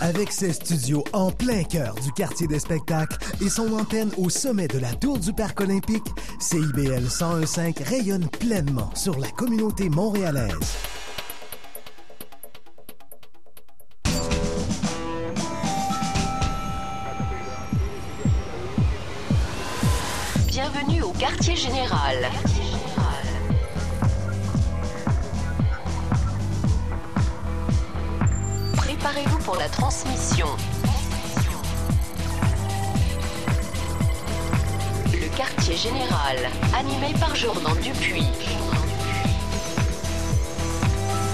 Avec ses studios en plein cœur du quartier des spectacles et son antenne au sommet de la tour du Parc olympique, CIBL 1015 rayonne pleinement sur la communauté montréalaise. Bienvenue au quartier général. La transmission. Le quartier général, animé par Jordan Dupuis.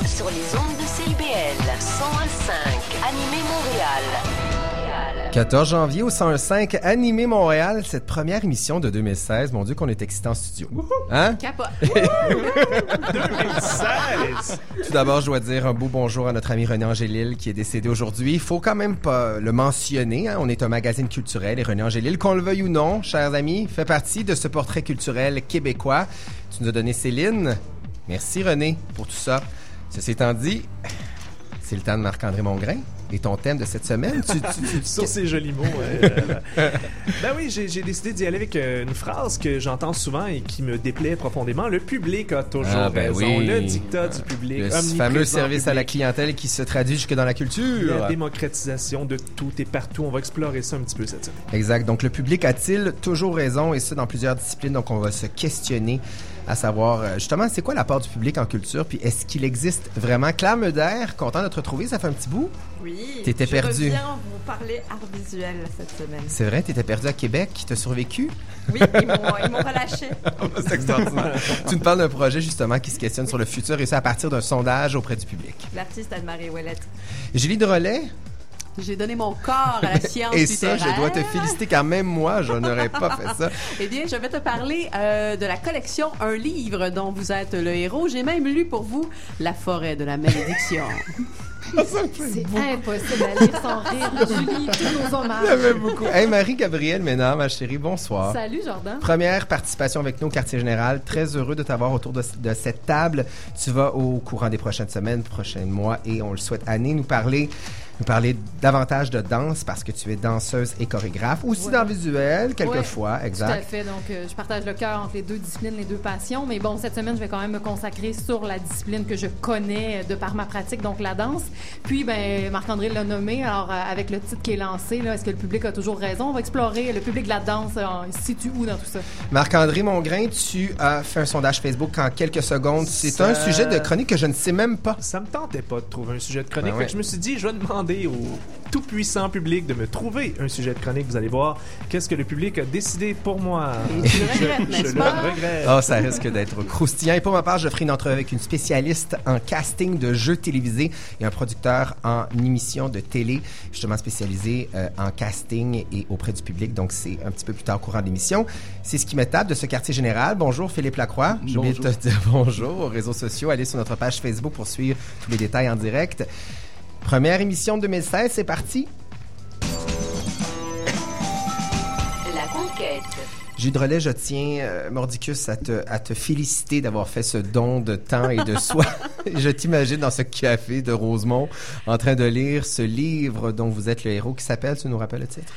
Sur les ondes de CIBL 101.5, animé Montréal. 14 janvier au 101.5, Animé Montréal, cette première émission de 2016. Mon Dieu qu'on est excité en studio. Hein? Capote. 2016! Tout d'abord, je dois dire un beau bonjour à notre ami René Angélil qui est décédé aujourd'hui. Il faut quand même pas le mentionner. hein. On est un magazine culturel et René Angélil, qu'on le veuille ou non, chers amis, fait partie de ce portrait culturel québécois. Tu nous as donné Céline. Merci René pour tout ça. Ceci étant dit, c'est le temps de Marc-André Mongrain. Et ton thème de cette semaine, tu, tu- tu- Sur ces jolis mots. ouais. ben oui, j'ai décidé d'y aller avec euh, une phrase que j'entends souvent et qui me déplaît profondément. Le public a toujours Ah, ben raison. oui. Le dictat du public. le fameux service à la clientèle qui se traduit jusque dans la culture. La démocratisation de tout et partout. On va explorer ça un petit peu cette semaine. Exact. Donc, le public a-t-il toujours raison, et ça dans plusieurs disciplines? Donc, on va se questionner à savoir, euh, justement, c'est quoi la part du public en culture, puis est-ce qu'il existe vraiment? Claire Meuder, content de te retrouver, ça fait un petit bout. Oui. T'étais je perdu. reviens vous parler art visuel cette semaine. C'est vrai, t'étais perdu à Québec, qui t'a survécu? Oui, ils m'ont, relâché. c'est extraordinaire. tu nous parles d'un projet, justement, qui se questionne sur le futur, et ça à partir d'un sondage auprès du public. L'artiste Anne-Marie Ouellette. Julie de Relais, J'ai donné mon corps à la science et ça, littéraire. je dois te féliciter, car même moi, je n'aurais pas fait ça. Eh bien, je vais te parler euh, de la collection Un livre dont vous êtes le héros. J'ai même lu pour vous La forêt de la malédiction. C'est impossible à lire sans rire. Julie, tous nos hommages. Beaucoup. Hey, Marie-Gabrielle Ménard, ma chérie, bonsoir. Salut, Jordan. Première participation avec nous au quartier général. Très heureux de t'avoir autour de, de cette table. Tu vas au courant des prochaines semaines, prochains mois et on le souhaite années nous parler nous parler davantage de danse parce que tu es danseuse et chorégraphe, aussi Ouais. dans le visuel quelquefois, Tout à exact. fait. Donc, euh, je partage le cœur entre les deux disciplines, les deux passions. Mais bon, cette semaine, je vais quand même me consacrer sur la discipline que je connais euh, de par ma pratique, donc la danse. Puis, ben, Marc-André l'a nommé. Alors, euh, avec le titre qui est lancé, est-ce que le public a toujours raison? On va explorer le public de la danse. euh, se situe où dans tout ça? Marc-André Mongrain, tu as fait un sondage Facebook en quelques secondes. C'est Ça- un sujet de chronique que je ne sais même pas. Ça me tentait pas de trouver un sujet de chronique. Ben fait ouais. que je me suis dit, je vais demander au tout-puissant public de me trouver un sujet de chronique. Vous allez voir qu'est-ce que le public a décidé pour moi. Et tu le Je- regrettes, je n'est-ce le regrette. Ah, ça risque d'être croustillant. Et pour ma part, je ferai une entrevue avec une spécialiste en casting de jeux télévisés et un producteur en émission de télé, justement spécialisé euh, en casting et auprès du public. Donc, c'est un petit peu plus tard au courant de l'émission. C'est ce qui me tape de ce quartier général. Bonjour, Philippe Lacroix. J'ai oublié de te dire bonjour aux réseaux sociaux. Allez sur notre page Facebook pour suivre tous les détails en direct. Première émission de 2016, c'est parti. La conquête. Gilles Drolet, je tiens, euh, Mordicus, à te, à te féliciter d'avoir fait ce don de temps et de soi. je t'imagine dans ce café de Rosemont en train de lire ce livre dont vous êtes le héros qui s'appelle, tu nous rappelles le titre?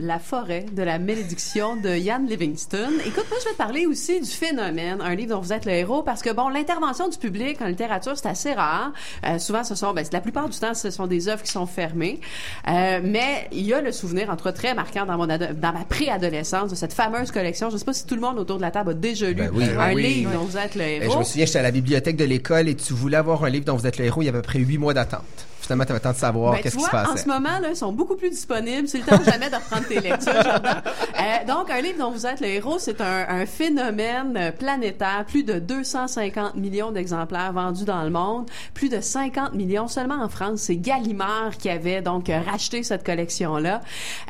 La forêt de la malédiction de Ian Livingston. Écoute, moi, je vais te parler aussi du phénomène, un livre dont vous êtes le héros, parce que, bon, l'intervention du public en littérature, c'est assez rare. Euh, souvent, ce sont, ben, la plupart du temps, ce sont des œuvres qui sont fermées. Euh, mais il y a le souvenir, entre autres, très marquant dans, mon dans ma préadolescence de cette fameuse collection. Je sais pas si tout le monde autour de la table a déjà lu Ben oui, un ben oui. livre Oui. dont vous êtes le héros. je me souviens, j'étais à la bibliothèque de l'école et tu voulais avoir un livre dont vous êtes le héros. Il y avait à peu près huit mois d'attente. Finalement, tu avais le temps de savoir Ben, qu'est-ce qui se vois, en passait. ce moment, là, ils sont beaucoup plus disponibles. C'est le temps jamais de reprendre tes lectures. Euh, donc, un livre dont vous êtes le héros, c'est un, un phénomène planétaire. Plus de 250 millions d'exemplaires vendus dans le monde. Plus de 50 millions seulement en France. C'est Gallimard qui avait donc racheté cette collection-là.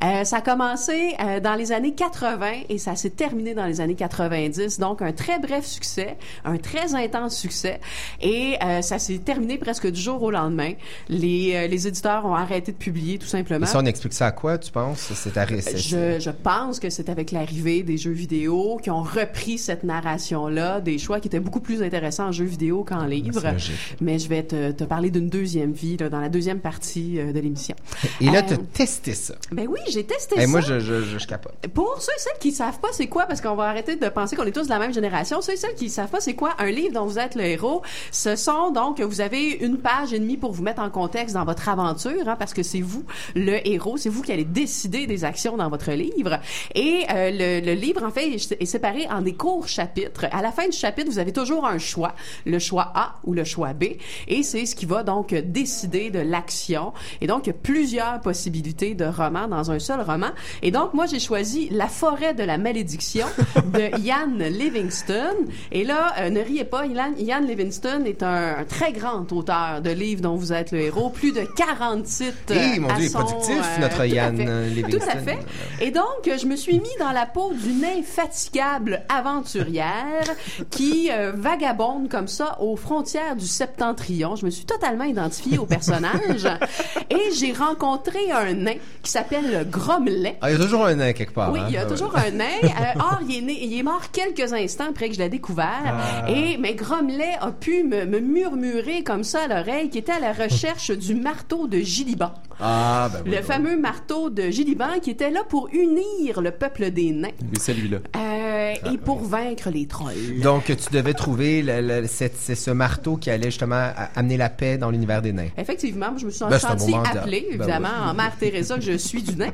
Euh, ça a commencé euh, dans les années 80 et ça s'est terminé dans les années 90. Donc, un très bref succès, un très intense succès. Et euh, ça s'est terminé presque du jour au lendemain. Les, euh, les éditeurs ont arrêté de publier, tout simplement. Et ça, on explique ça à quoi, tu penses? C'est Je, je pense que c'est avec l'arrivée des jeux vidéo qui ont repris cette narration-là, des choix qui étaient beaucoup plus intéressants en jeux vidéo qu'en livre. c'est logique. Mais je vais te, te parler d'une deuxième vie là, dans la deuxième partie euh, de l'émission. Et là, Euh, tu as testé ça. Ben oui, j'ai testé Et ça. moi, je, je, je, je capote. Pour ceux et celles qui savent pas c'est quoi, parce qu'on va arrêter de penser qu'on est tous de la même génération, ceux et celles qui savent pas c'est quoi un livre dont vous êtes le héros, ce sont donc, vous avez une page et demie pour vous mettre en contexte dans votre aventure, hein, parce que c'est vous le héros, c'est vous qui allez décider des actions dans votre livre. Et euh, le, le livre, en fait, est séparé en des courts chapitres. À la fin du chapitre, vous avez toujours un choix, le choix A ou le choix B, et c'est ce qui va donc décider de l'action. Et donc, il y a plusieurs possibilités de romans dans un seul roman. Et donc, moi, j'ai choisi La forêt de la malédiction de Ian Livingstone. Et là, euh, ne riez pas, Ian, Ian Livingstone est un, un très grand auteur de livres dont vous êtes le héros. Plus de 40 titres. Eh, mon à Dieu, est son, productif, euh, notre à euh, Livingstone. Tout à fait. Et donc, je me suis mis dans la peau d'une infatigable aventurière qui euh, vagabonde comme ça aux frontières du septentrion. Je me suis totalement identifiée au personnage et j'ai rencontré un nain qui s'appelle Gromlet. Ah, il y a toujours un nain quelque part. Oui, hein? il y a Ah, toujours un nain. Euh, or, il est, né, il est mort quelques instants après que je l'ai découvert. Ah. Et mais Gromlet a pu me, me murmurer comme ça à l'oreille qu'il était à la recherche du marteau de Gilliban. Ah, ben oui, Le oui. fameux marteau de Gilliban qui était là pour unir le peuple des nains Oui, celui-là. euh, Ah, et pour vaincre les trolls. Donc, tu devais trouver le- le- cette- c'est ce marteau qui allait justement amener la paix dans l'univers des nains. Effectivement, je me suis Ben, sentie bon appelée, Ben évidemment, oui. en Mère Teresa, que je suis du nain.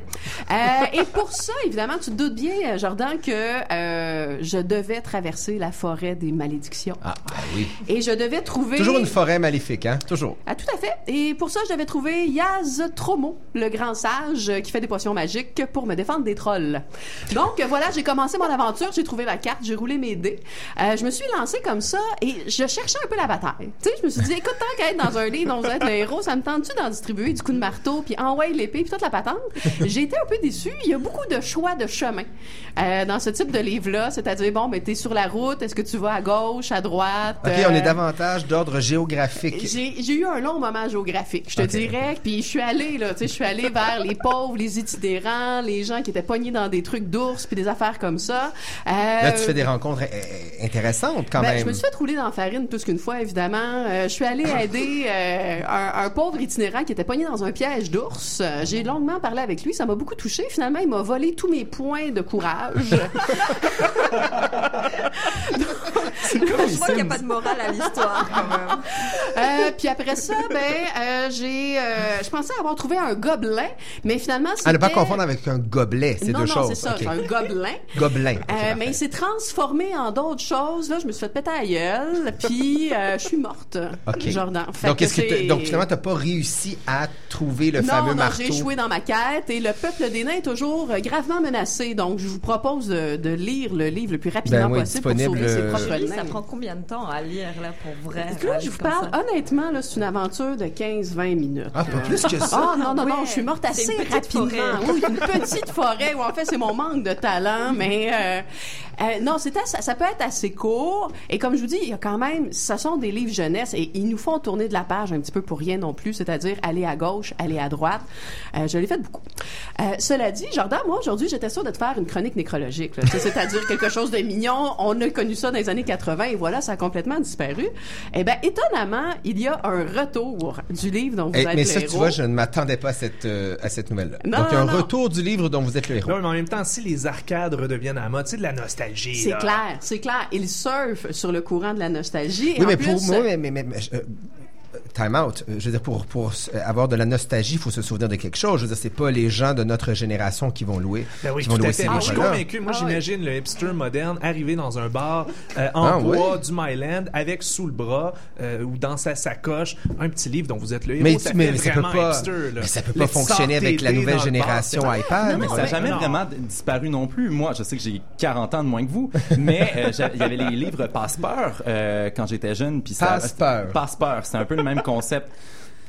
Euh, et pour ça, évidemment, tu te doutes bien, Jordan, que euh, je devais traverser la forêt des malédictions. Ah, ben oui. Et je devais trouver... Toujours une forêt maléfique, hein? Toujours. Ah, tout à fait. Et pour ça, je devais trouver Yaz Tromo, le grand sage euh, qui fait des potions magiques pour me défendre des trolls. Donc, euh, voilà, j'ai commencé mon aventure, j'ai trouvé ma carte, j'ai roulé mes dés. Euh, je me suis lancée comme ça et je cherchais un peu la bataille. Tu sais, je me suis dit, écoute, tant qu'à être dans un livre dont vous êtes le héros, ça me tente-tu d'en distribuer du coup de marteau, puis envoyer l'épée, puis toute la patente? J'ai été un peu déçue. Il y a beaucoup de choix de chemin dans ce type de livre-là, c'est-à-dire, bon, ben, t'es sur la route, est-ce que tu vas à gauche, à droite? OK, on est davantage d'ordre géographique. j'ai eu un long moment géographique, je te Ok. dirais. Puis je suis allée là, tu sais, je suis allée vers les pauvres, les itinérants, les gens qui étaient pognés dans des trucs d'ours puis des affaires comme ça. Euh, Là, tu fais des rencontres euh, intéressantes quand ben, même. je me suis fait rouler dans la farine plus qu'une fois, évidemment. Euh, je suis allée aider euh, un, un pauvre itinérant qui était pogné dans un piège d'ours. J'ai longuement parlé avec lui, ça m'a beaucoup touché. Finalement, il m'a volé tous mes points de courage. Je vois qu'il n'y a pas de morale à l'histoire, quand même. Euh, puis après ça, ben, euh, j'ai, euh, je pensais avoir trouvé un gobelin, mais finalement, c'était... À ne pas confondre avec un gobelet, c'est non, deux non, choses. c'est ça, OK. c'est un gobelin. Gobelin. Euh, mais il s'est transformé en d'autres choses. Là, je me suis fait péter à gueule, puis euh, je suis morte, OK. Jordan. Fait donc, que que donc, finalement, t'as pas réussi à trouver le non, fameux non, marteau? j'ai échoué dans ma quête et le peuple des nains est toujours gravement menacé. Donc, je vous propose de, de lire le livre le plus rapidement Ben oui, possible disponible, sauver ses euh, ça prend combien de temps à lire, là, pour vrai? Là, je vous parle, ça? honnêtement, là, c'est une aventure de 15-20 minutes. Ah, pas plus que ça. Ah non, non, non, je suis morte assez rapidement. forêt. Oui, une petite forêt où en fait c'est mon manque de talent, mais euh, euh, non, c'était ça, ça peut être assez court. Et comme je vous dis, il y a quand même, ce sont des livres jeunesse et ils nous font tourner de la page un petit peu pour rien non plus, c'est-à-dire aller à gauche, aller à droite. Euh, je l'ai fait beaucoup. Euh, cela dit, Jordan, moi aujourd'hui, j'étais sûre de te faire une chronique nécrologique, c'est-à-dire quelque chose de mignon. On a connu ça dans les années 80 et voilà, ça a complètement disparu. Eh ben, étonnamment, il y a un retour du livre dont vous Eh, êtes mais le ça, tu vois, je ne m'attendais pas à cette, euh, à cette nouvelle-là. Non, Donc, il y a un non, retour du livre dont vous êtes le héros. Non, mais en même temps, si les arcades redeviennent à la mode, c'est de la nostalgie. C'est clair, c'est clair. Il surfe sur le courant de la nostalgie. Et Oui, en mais plus, pour moi, mais, mais, mais, mais, euh, time out. Euh, Je veux dire, pour, pour euh, avoir de la nostalgie, il faut se souvenir de quelque chose. Je veux dire, c'est pas les gens de notre génération qui vont louer, Ben oui, qui tout vont louer à fait. ces Moi, je suis convaincu. Moi, Ah oui. j'imagine le hipster moderne arriver dans un bar euh, en Ah bois oui. du Myland avec sous le bras euh, ou dans sa sacoche un petit livre dont vous êtes le héros. Mais, ça mais, fait mais ça peut pas, hipster, là. mais ça peut Les pas petits fonctionner avec la nouvelle bar, génération iPad. Mais ça n'a jamais non. vraiment disparu non plus. Moi, je sais que j'ai 40 ans de moins que vous, mais euh, il y avait les livres Passe-Peur euh, quand j'étais jeune. Passe-Peur. Passe-Peur, c'est un peu le même concept.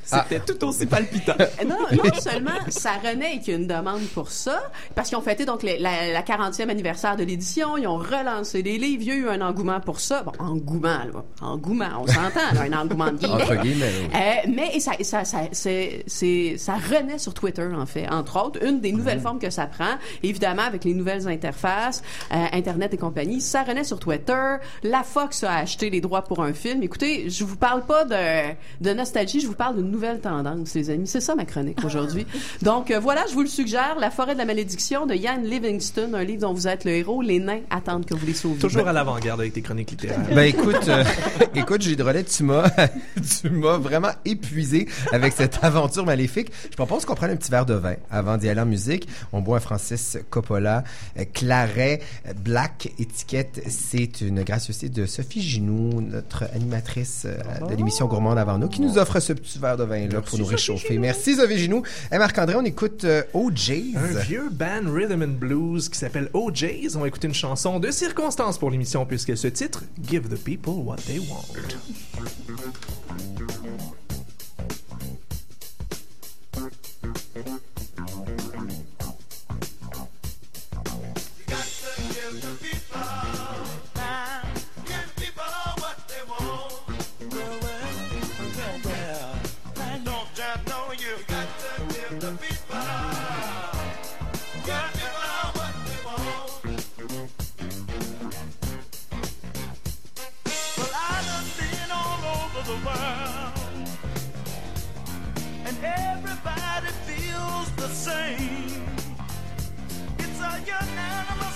C'était tout aussi palpitant. Non, non seulement ça renaît et qu'il y a une demande pour ça, parce qu'ils ont fêté donc les- la, la 40e anniversaire de l'édition, ils ont relancé les livres, il y a eu un engouement pour ça. Bon, engouement, là. Engouement, on s'entend, là, un engouement de guillemets. Entre guillemets, oui. Euh, mais et ça, ça, ça, c'est, c'est, ça renaît sur Twitter, en fait, entre autres. Une des nouvelles formes que ça prend, évidemment, avec les nouvelles interfaces, euh, Internet et compagnie, ça renaît sur Twitter. La Fox a acheté les droits pour un film. Écoutez, je vous parle pas de, de nostalgie, je vous parle d'une nouvelle tendance, les amis. C'est ça ma chronique aujourd'hui. Donc, euh, voilà, je vous le suggère, La forêt de la malédiction de Ian Livingstone, un livre dont vous êtes le héros. Les nains attendent que vous les sauviez. Toujours à l'avant-garde avec tes chroniques littéraires. Ben écoute, euh, écoute, Gilles tu m'as, tu m'as vraiment épuisé avec cette aventure maléfique. Je propose qu'on prenne un petit verre de vin avant d'y aller en musique. On boit un Francis Coppola, euh, Claret, Black, étiquette. C'est une gracieuseté de Sophie Ginoux, notre animatrice euh, de l'émission Gourmande avant nous, qui nous offre ce petit verre de vin là pour nous réchauffer. Merci Sophie Ginoux. Et Marc-André, on écoute euh, OJ's. Un vieux band rhythm and blues qui s'appelle OJ's. On va écouter une chanson de circonstance pour l'émission puisque ce titre, Give the People What They Want. Same. It's a unanimous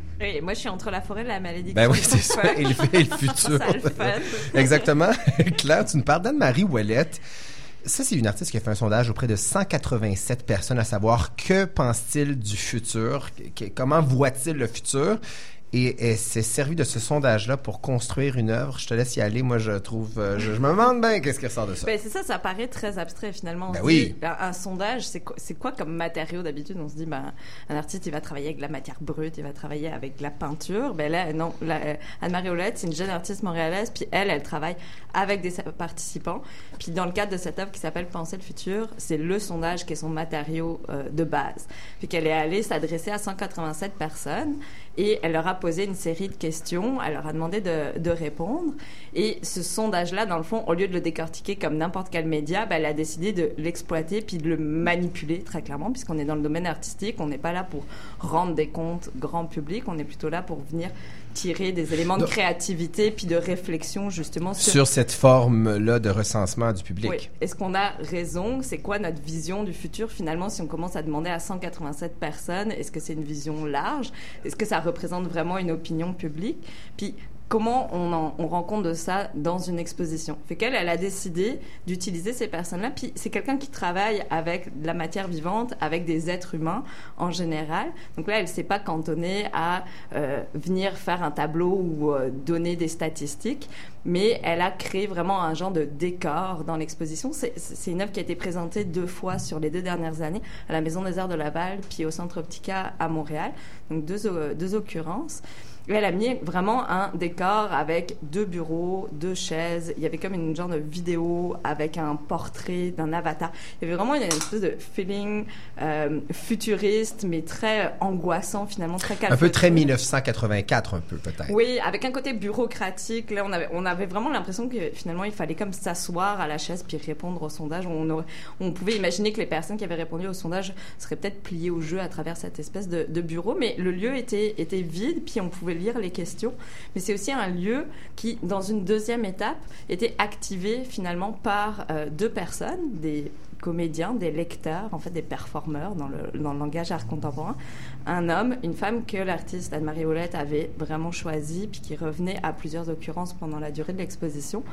Oui, moi, je suis entre la forêt et la malédiction. Ben oui, c'est ça. Pourquoi? Et le, et le futur. Ça, le fun. Exactement. Claire, tu nous parles d'Anne-Marie Ouellette. Ça, c'est une artiste qui a fait un sondage auprès de 187 personnes à savoir que pense-t-il du futur, que- comment voit-il le futur? Et elle s'est servi de ce sondage-là pour construire une œuvre. Je te laisse y aller. Moi, je trouve, euh, je, je me demande bien qu'est-ce qui ressort de ça. Ben, c'est ça, ça paraît très abstrait finalement. On Ben se oui. dit, ben, un sondage, c'est quoi, c'est quoi comme matériau d'habitude? On se dit, ben, un artiste, il va travailler avec de la matière brute, il va travailler avec de la peinture. Ben là, non. euh, Anne-Marie Olette, c'est une jeune artiste montréalaise, puis elle, elle travaille avec des participants. Puis dans le cadre de cette œuvre qui s'appelle Penser le futur, c'est le sondage qui est son matériau euh, de base. Puis qu'elle est allée s'adresser à 187 personnes. Et elle leur a posé une série de questions, elle leur a demandé de, de répondre. Et ce sondage-là, dans le fond, au lieu de le décortiquer comme n'importe quel média, ben, elle a décidé de l'exploiter puis de le manipuler très clairement, puisqu'on est dans le domaine artistique, on n'est pas là pour rendre des comptes grand public, on est plutôt là pour venir tirer des éléments de créativité puis de réflexion justement sur Sur cette forme-là de recensement du public. oui. Est-ce qu'on a raison? C'est quoi notre vision du futur finalement si on commence à demander à 187 personnes Est-ce que c'est une vision large? Est-ce que ça représente vraiment une opinion publique? Puis comment on, en- on rend compte de ça dans une exposition Fait qu'elle, elle a décidé d'utiliser ces personnes-là. Puis c'est quelqu'un qui travaille avec de la matière vivante, avec des êtres humains en général. Donc là, elle s'est pas cantonnée à euh, venir faire un tableau ou euh, donner des statistiques, mais elle a créé vraiment un genre de décor dans l'exposition. C'est- une œuvre qui a été présentée deux fois sur les deux dernières années à la Maison des Arts de Laval, puis au Centre Optica à Montréal. Donc deux, o- deux occurrences. Et elle a mis vraiment un décor avec deux bureaux, deux chaises. Il y avait comme une genre de vidéo avec un portrait d'un avatar. Il y avait vraiment une espèce de feeling euh, futuriste, mais très angoissant finalement, très Un peu très calfeutré. 1984, un peu peut-être. Oui, avec un côté bureaucratique. Là, on avait, on avait vraiment l'impression que finalement, il fallait comme s'asseoir à la chaise puis répondre au sondage. On, aurait- on pouvait imaginer que les personnes qui avaient répondu au sondage seraient peut-être pliées au jeu à travers cette espèce de, de bureau, mais le lieu était, était vide, puis on pouvait lire les questions. Mais c'est aussi un lieu qui, dans une deuxième étape, était activé finalement par euh, deux personnes, des comédiens, des lecteurs, en fait des performeurs dans le, dans le langage art contemporain. Un homme, une femme que l'artiste Anne-Marie Olette avait vraiment choisi, puis qui revenait à plusieurs occurrences pendant la durée de l'exposition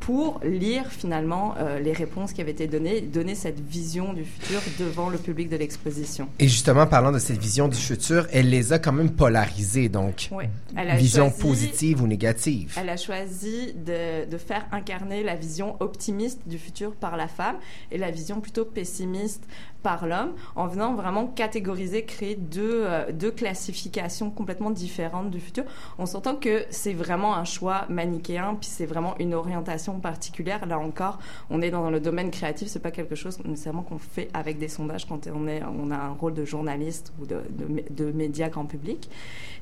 pour lire finalement euh, les réponses qui avaient été données, donner cette vision du futur devant le public de l'exposition. Et justement, parlant de cette vision du futur, elle les a quand même polarisées, donc. Oui. Elle a Vision choisi- positive ou négative. Elle a choisi de, de faire incarner la vision optimiste du futur par la femme et la vision plutôt pessimiste par l'homme, en venant vraiment catégoriser, créer deux, euh, deux classifications complètement différentes du futur. On s'entend que c'est vraiment un choix manichéen, puis c'est vraiment une orientation particulière. Là encore, on est dans le domaine créatif, c'est pas quelque chose nécessairement qu'on fait avec des sondages quand on, est, on a un rôle de journaliste ou de, de, mé- de média grand public.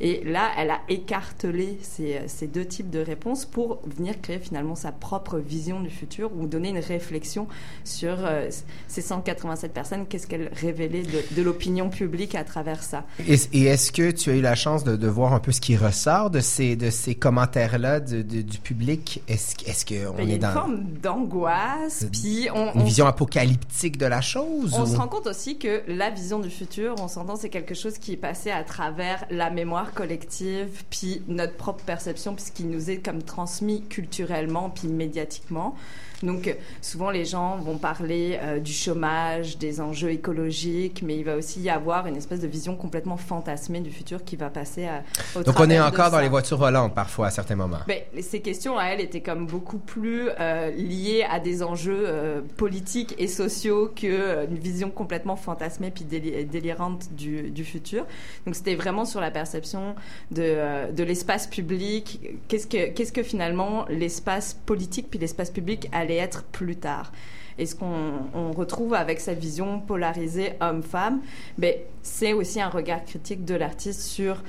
Et là, elle a écartelé ces, ces deux types de réponses pour venir créer finalement sa propre vision du futur ou donner une réflexion sur euh, ces 187 personnes, qu'est-ce qu'elles révélaient de, de l'opinion publique à travers ça. Et, et est-ce que tu as eu la chance de, de voir un peu ce qui ressort de ces, de ces commentaires-là du public? Est-ce, qu'on Ben, Il y a est une dans forme d'angoisse, puis on, une on- vision apocalyptique de la chose? On ou- se rend compte aussi que la vision du futur, on s'entend, c'est quelque chose qui est passé à travers la mémoire collective, puis notre propre perception, puis ce qui nous est comme transmis culturellement, puis médiatiquement. Donc, euh, souvent, les gens vont parler euh, du chômage, des enjeux écologiques, mais il va aussi y avoir une espèce de vision complètement fantasmée du futur qui va passer à, au Donc, on est encore dans les voitures volantes, parfois, à certains moments. Ben, ces questions, à elle, étaient comme beaucoup plus euh, liées à des enjeux euh, politiques et sociaux que euh, une vision complètement fantasmée puis déli- délirante du, du futur. Donc, c'était vraiment sur la perception de, euh, de l'espace public. Qu'est-ce que, qu'est-ce que finalement l'espace politique puis l'espace public allait être plus tard. Et ce qu'on on retrouve avec cette vision polarisée homme-femme, ben, c'est aussi un regard critique de l'artiste sur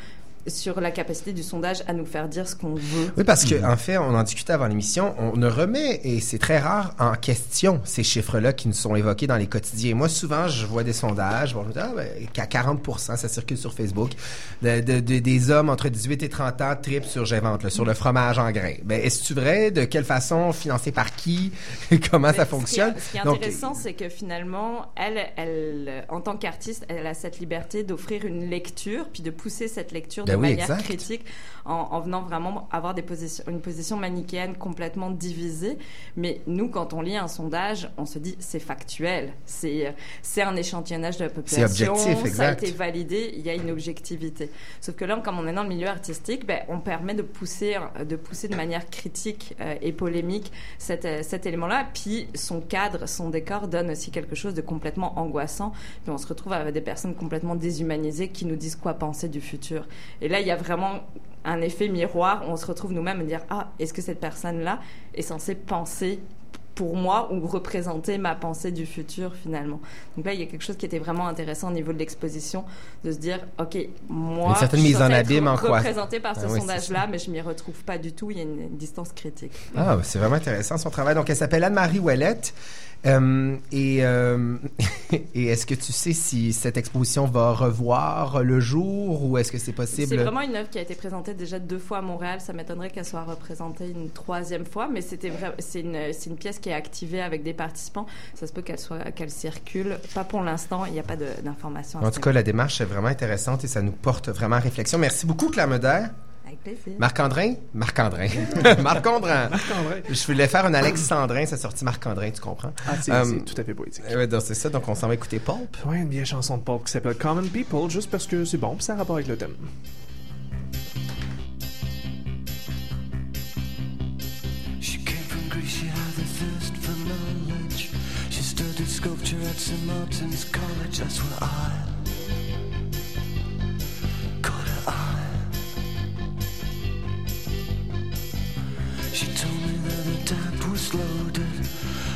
sur la capacité du sondage à nous faire dire ce qu'on veut. Oui, parce que en fait, on en discutait avant l'émission, on ne remet, et c'est très rare, en question ces chiffres-là qui nous sont évoqués dans les quotidiens. Moi, souvent, je vois des sondages, bon, ah, ben, qu'à 40% ça circule sur Facebook, de, de- de- des hommes entre 18 et 30 ans tripent sur Gévente, là, sur le fromage en grains. Ben, est-ce vrai? De quelle façon? Financé par qui? Comment ça fonctionne? Ce qui est, ce qui est intéressant, c'est que finalement, elle, elle, en tant qu'artiste, elle a cette liberté d'offrir une lecture, puis de pousser cette lecture Ben oui, manière exact. critique, en, en venant vraiment avoir des positions, une position manichéenne complètement divisée. Mais nous, quand on lit un sondage, on se dit c'est factuel, c'est c'est un échantillonnage de la population, objectif, ça a exact. été validé, il y a une objectivité. Sauf que là, comme on est dans le milieu artistique, ben, on permet de pousser, de pousser de manière critique euh, et polémique cet, euh, cet élément-là. Puis son cadre, son décor donne aussi quelque chose de complètement angoissant. Puis on se retrouve avec des personnes complètement déshumanisées qui nous disent quoi penser du futur. Et là, il y a vraiment un effet miroir. On se retrouve nous-mêmes à dire ah, est-ce que cette personne-là est censée penser pour moi ou représenter ma pensée du futur finalement? Donc là, il y a quelque chose qui était vraiment intéressant au niveau de l'exposition, de se dire, ok, moi, Une certaine je suis mise en abîme en quoi? représentée par ce Ah oui, sondage-là, mais je m'y retrouve pas du tout. Il y a une distance critique. Ah, c'est vraiment intéressant son travail. Donc, elle s'appelle Anne-Marie Ouellette. Euh, et euh, et est-ce que tu sais si cette exposition va revoir le jour ou est-ce que c'est possible? C'est vraiment une œuvre qui a été présentée déjà deux fois à Montréal. Ça m'étonnerait qu'elle soit représentée une troisième fois, mais c'était c'est une, pièce qui est activée avec des participants. Ça se peut qu'elle soit, qu'elle circule. Pas pour l'instant. Il n'y a pas d'informations. En tout cas, la démarche est vraiment intéressante et ça nous porte vraiment à réflexion. Merci beaucoup, Claire Meder. Avec plaisir. Marc-Andrin? Marc-Andrin. Marc-Andrin. Je voulais faire un Alexandrin, ça sorti Marc-Andrin, tu comprends? Ah, c'est c'est tout à fait poétique. Ouais, donc c'est ça, donc on s'en va écouter Pulp. Ouais, une vieille chanson de pop qui s'appelle Common People, juste parce que c'est bon, puis ça a rapport avec le thème. She came from Greece, she had a thirst for knowledge. She studied sculpture at St. Martin's College, that's where I caught her eye. She told me that the dad was loaded.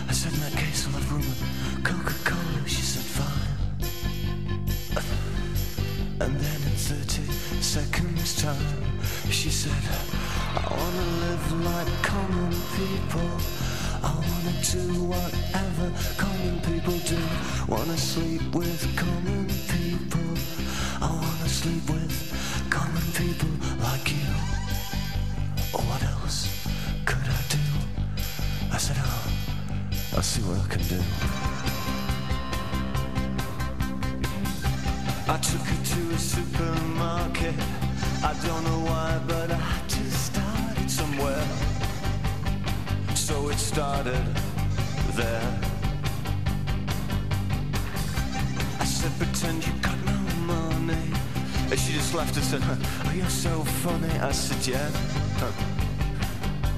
I said, my case, I'll have rum and Coca-Cola. She said, fine. And then in 30 seconds time, she said, I wanna live like common people. I wanna do whatever common people do. Wanna sleep with common people. I wanna sleep with see what I can do. I took her to a supermarket. I don't know why, but I had to start somewhere. So it started there. I said, pretend you got no money. And she just laughed and said, oh, you're so funny. I said, yeah.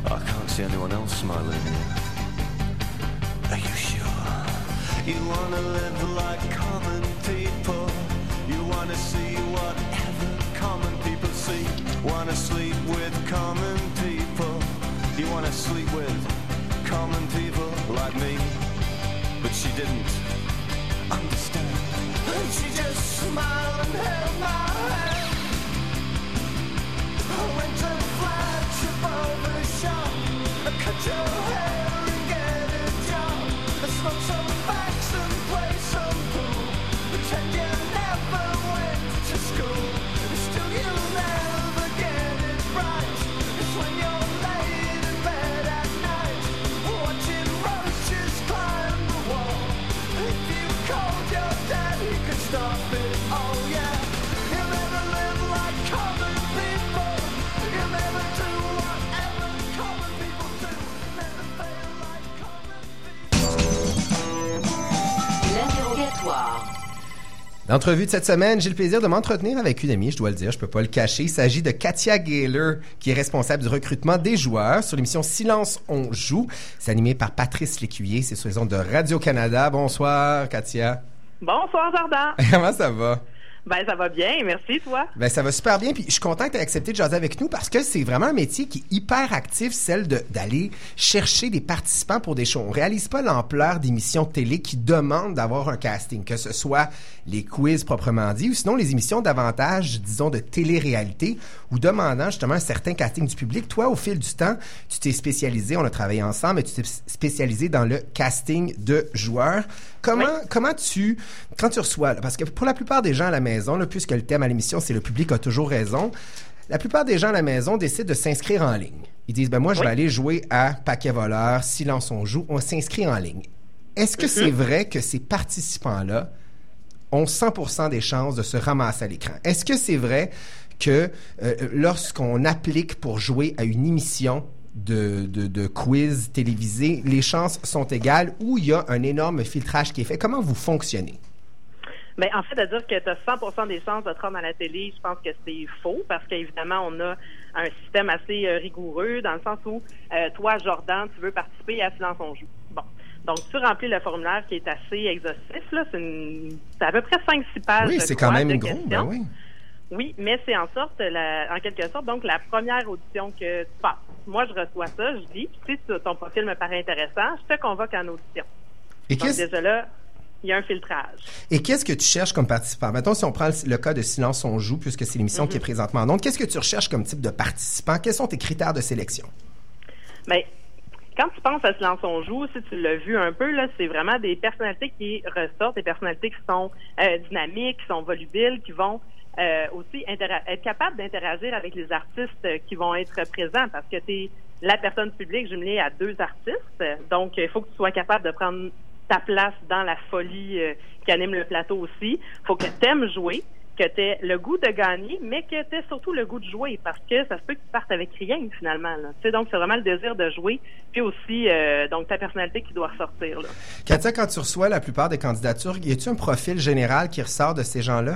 I can't see anyone else smiling here. You wanna live like common people. You wanna see whatever common people see. Wanna sleep with common people. You wanna sleep with common people like me. But she didn't understand. And she just smiled and held my hand. I went to the flagship barber shop. I cut L'entrevue de cette semaine, j'ai le plaisir de m'entretenir avec une amie, je dois le dire, je peux pas le cacher. Il s'agit de Katia Gaylor, qui est responsable du recrutement des joueurs sur l'émission Silence on joue. C'est animé par Patrice Lécuyer, c'est sur les ondes de Radio-Canada. Bonsoir, Katia. Bonsoir, Jordan. Comment ça va? Ben, ça va bien. Merci, toi. Ben, ça va super bien. Puis je suis content que tu aies accepté de jaser avec nous parce que c'est vraiment un métier qui est hyper actif, celle d'aller chercher des participants pour des shows. On réalise pas l'ampleur d'émissions de télé qui demandent d'avoir un casting, que ce soit les quiz proprement dit ou sinon les émissions davantage, disons, de télé-réalité ou demandant justement un certain casting du public. Toi, au fil du temps, tu t'es spécialisé, on a travaillé ensemble, mais tu t'es spécialisé dans le casting de joueurs. Comment, comment tu, quand tu reçois, parce que pour la plupart des gens à la maison, là, puisque le thème à l'émission, c'est le public a toujours raison, la plupart des gens à la maison décident de s'inscrire en ligne. Ils disent, ben moi, je vais aller jouer à Paquet Voleur, Silence on joue, on s'inscrit en ligne. Est-ce que c'est vrai que ces participants-là ont 100% des chances de se ramasser à l'écran? Est-ce que c'est vrai que euh, lorsqu'on applique pour jouer à une émission de, de, de quiz télévisé, les chances sont égales ou il y a un énorme filtrage qui est fait? Comment vous fonctionnez? Mais en fait, de dire que tu as 100% des chances de te rendre à la télé, je pense que c'est faux parce qu'évidemment, on a un système assez euh, rigoureux dans le sens où euh, toi, Jordan, tu veux participer à Silence on joue. Bon. Donc, tu remplis le formulaire qui est assez exhaustif. là. C'est une- c'est à peu près 5-6 pages. Oui, c'est quand même gros. Ben oui. Oui, mais c'est en sorte, la- en quelque sorte, donc la première audition que tu passes. Moi, je reçois ça, je dis, puis si ton profil me paraît intéressant, je te convoque en audition. Et Donc déjà là, il y a un filtrage. et qu'est-ce que tu cherches comme participant? Mettons, si on prend le, le cas de Silence on joue, puisque c'est l'émission qui est présentement en ondes, qu'est-ce que tu recherches comme type de participant? Quels sont tes critères de sélection? Mais quand tu penses à Silence on joue, si tu l'as vu un peu, là, c'est vraiment des personnalités qui ressortent, des personnalités qui sont euh, dynamiques, qui sont volubiles, qui vont euh, aussi être capables d'interagir avec les artistes qui vont être présents parce que tu es la personne publique jumelée à deux artistes. Donc, il faut que tu sois capable de prendre ta place dans la folie euh, qui anime le plateau aussi. faut que tu aimes jouer, que tu aies le goût de gagner, mais que tu aies surtout le goût de jouer parce que ça se peut que tu partes avec rien finalement. Tu sais, donc, c'est vraiment le désir de jouer, puis aussi euh, donc ta personnalité qui doit ressortir. Là. Katia, quand tu reçois la plupart des candidatures, y a-tu un profil général qui ressort de ces gens-là?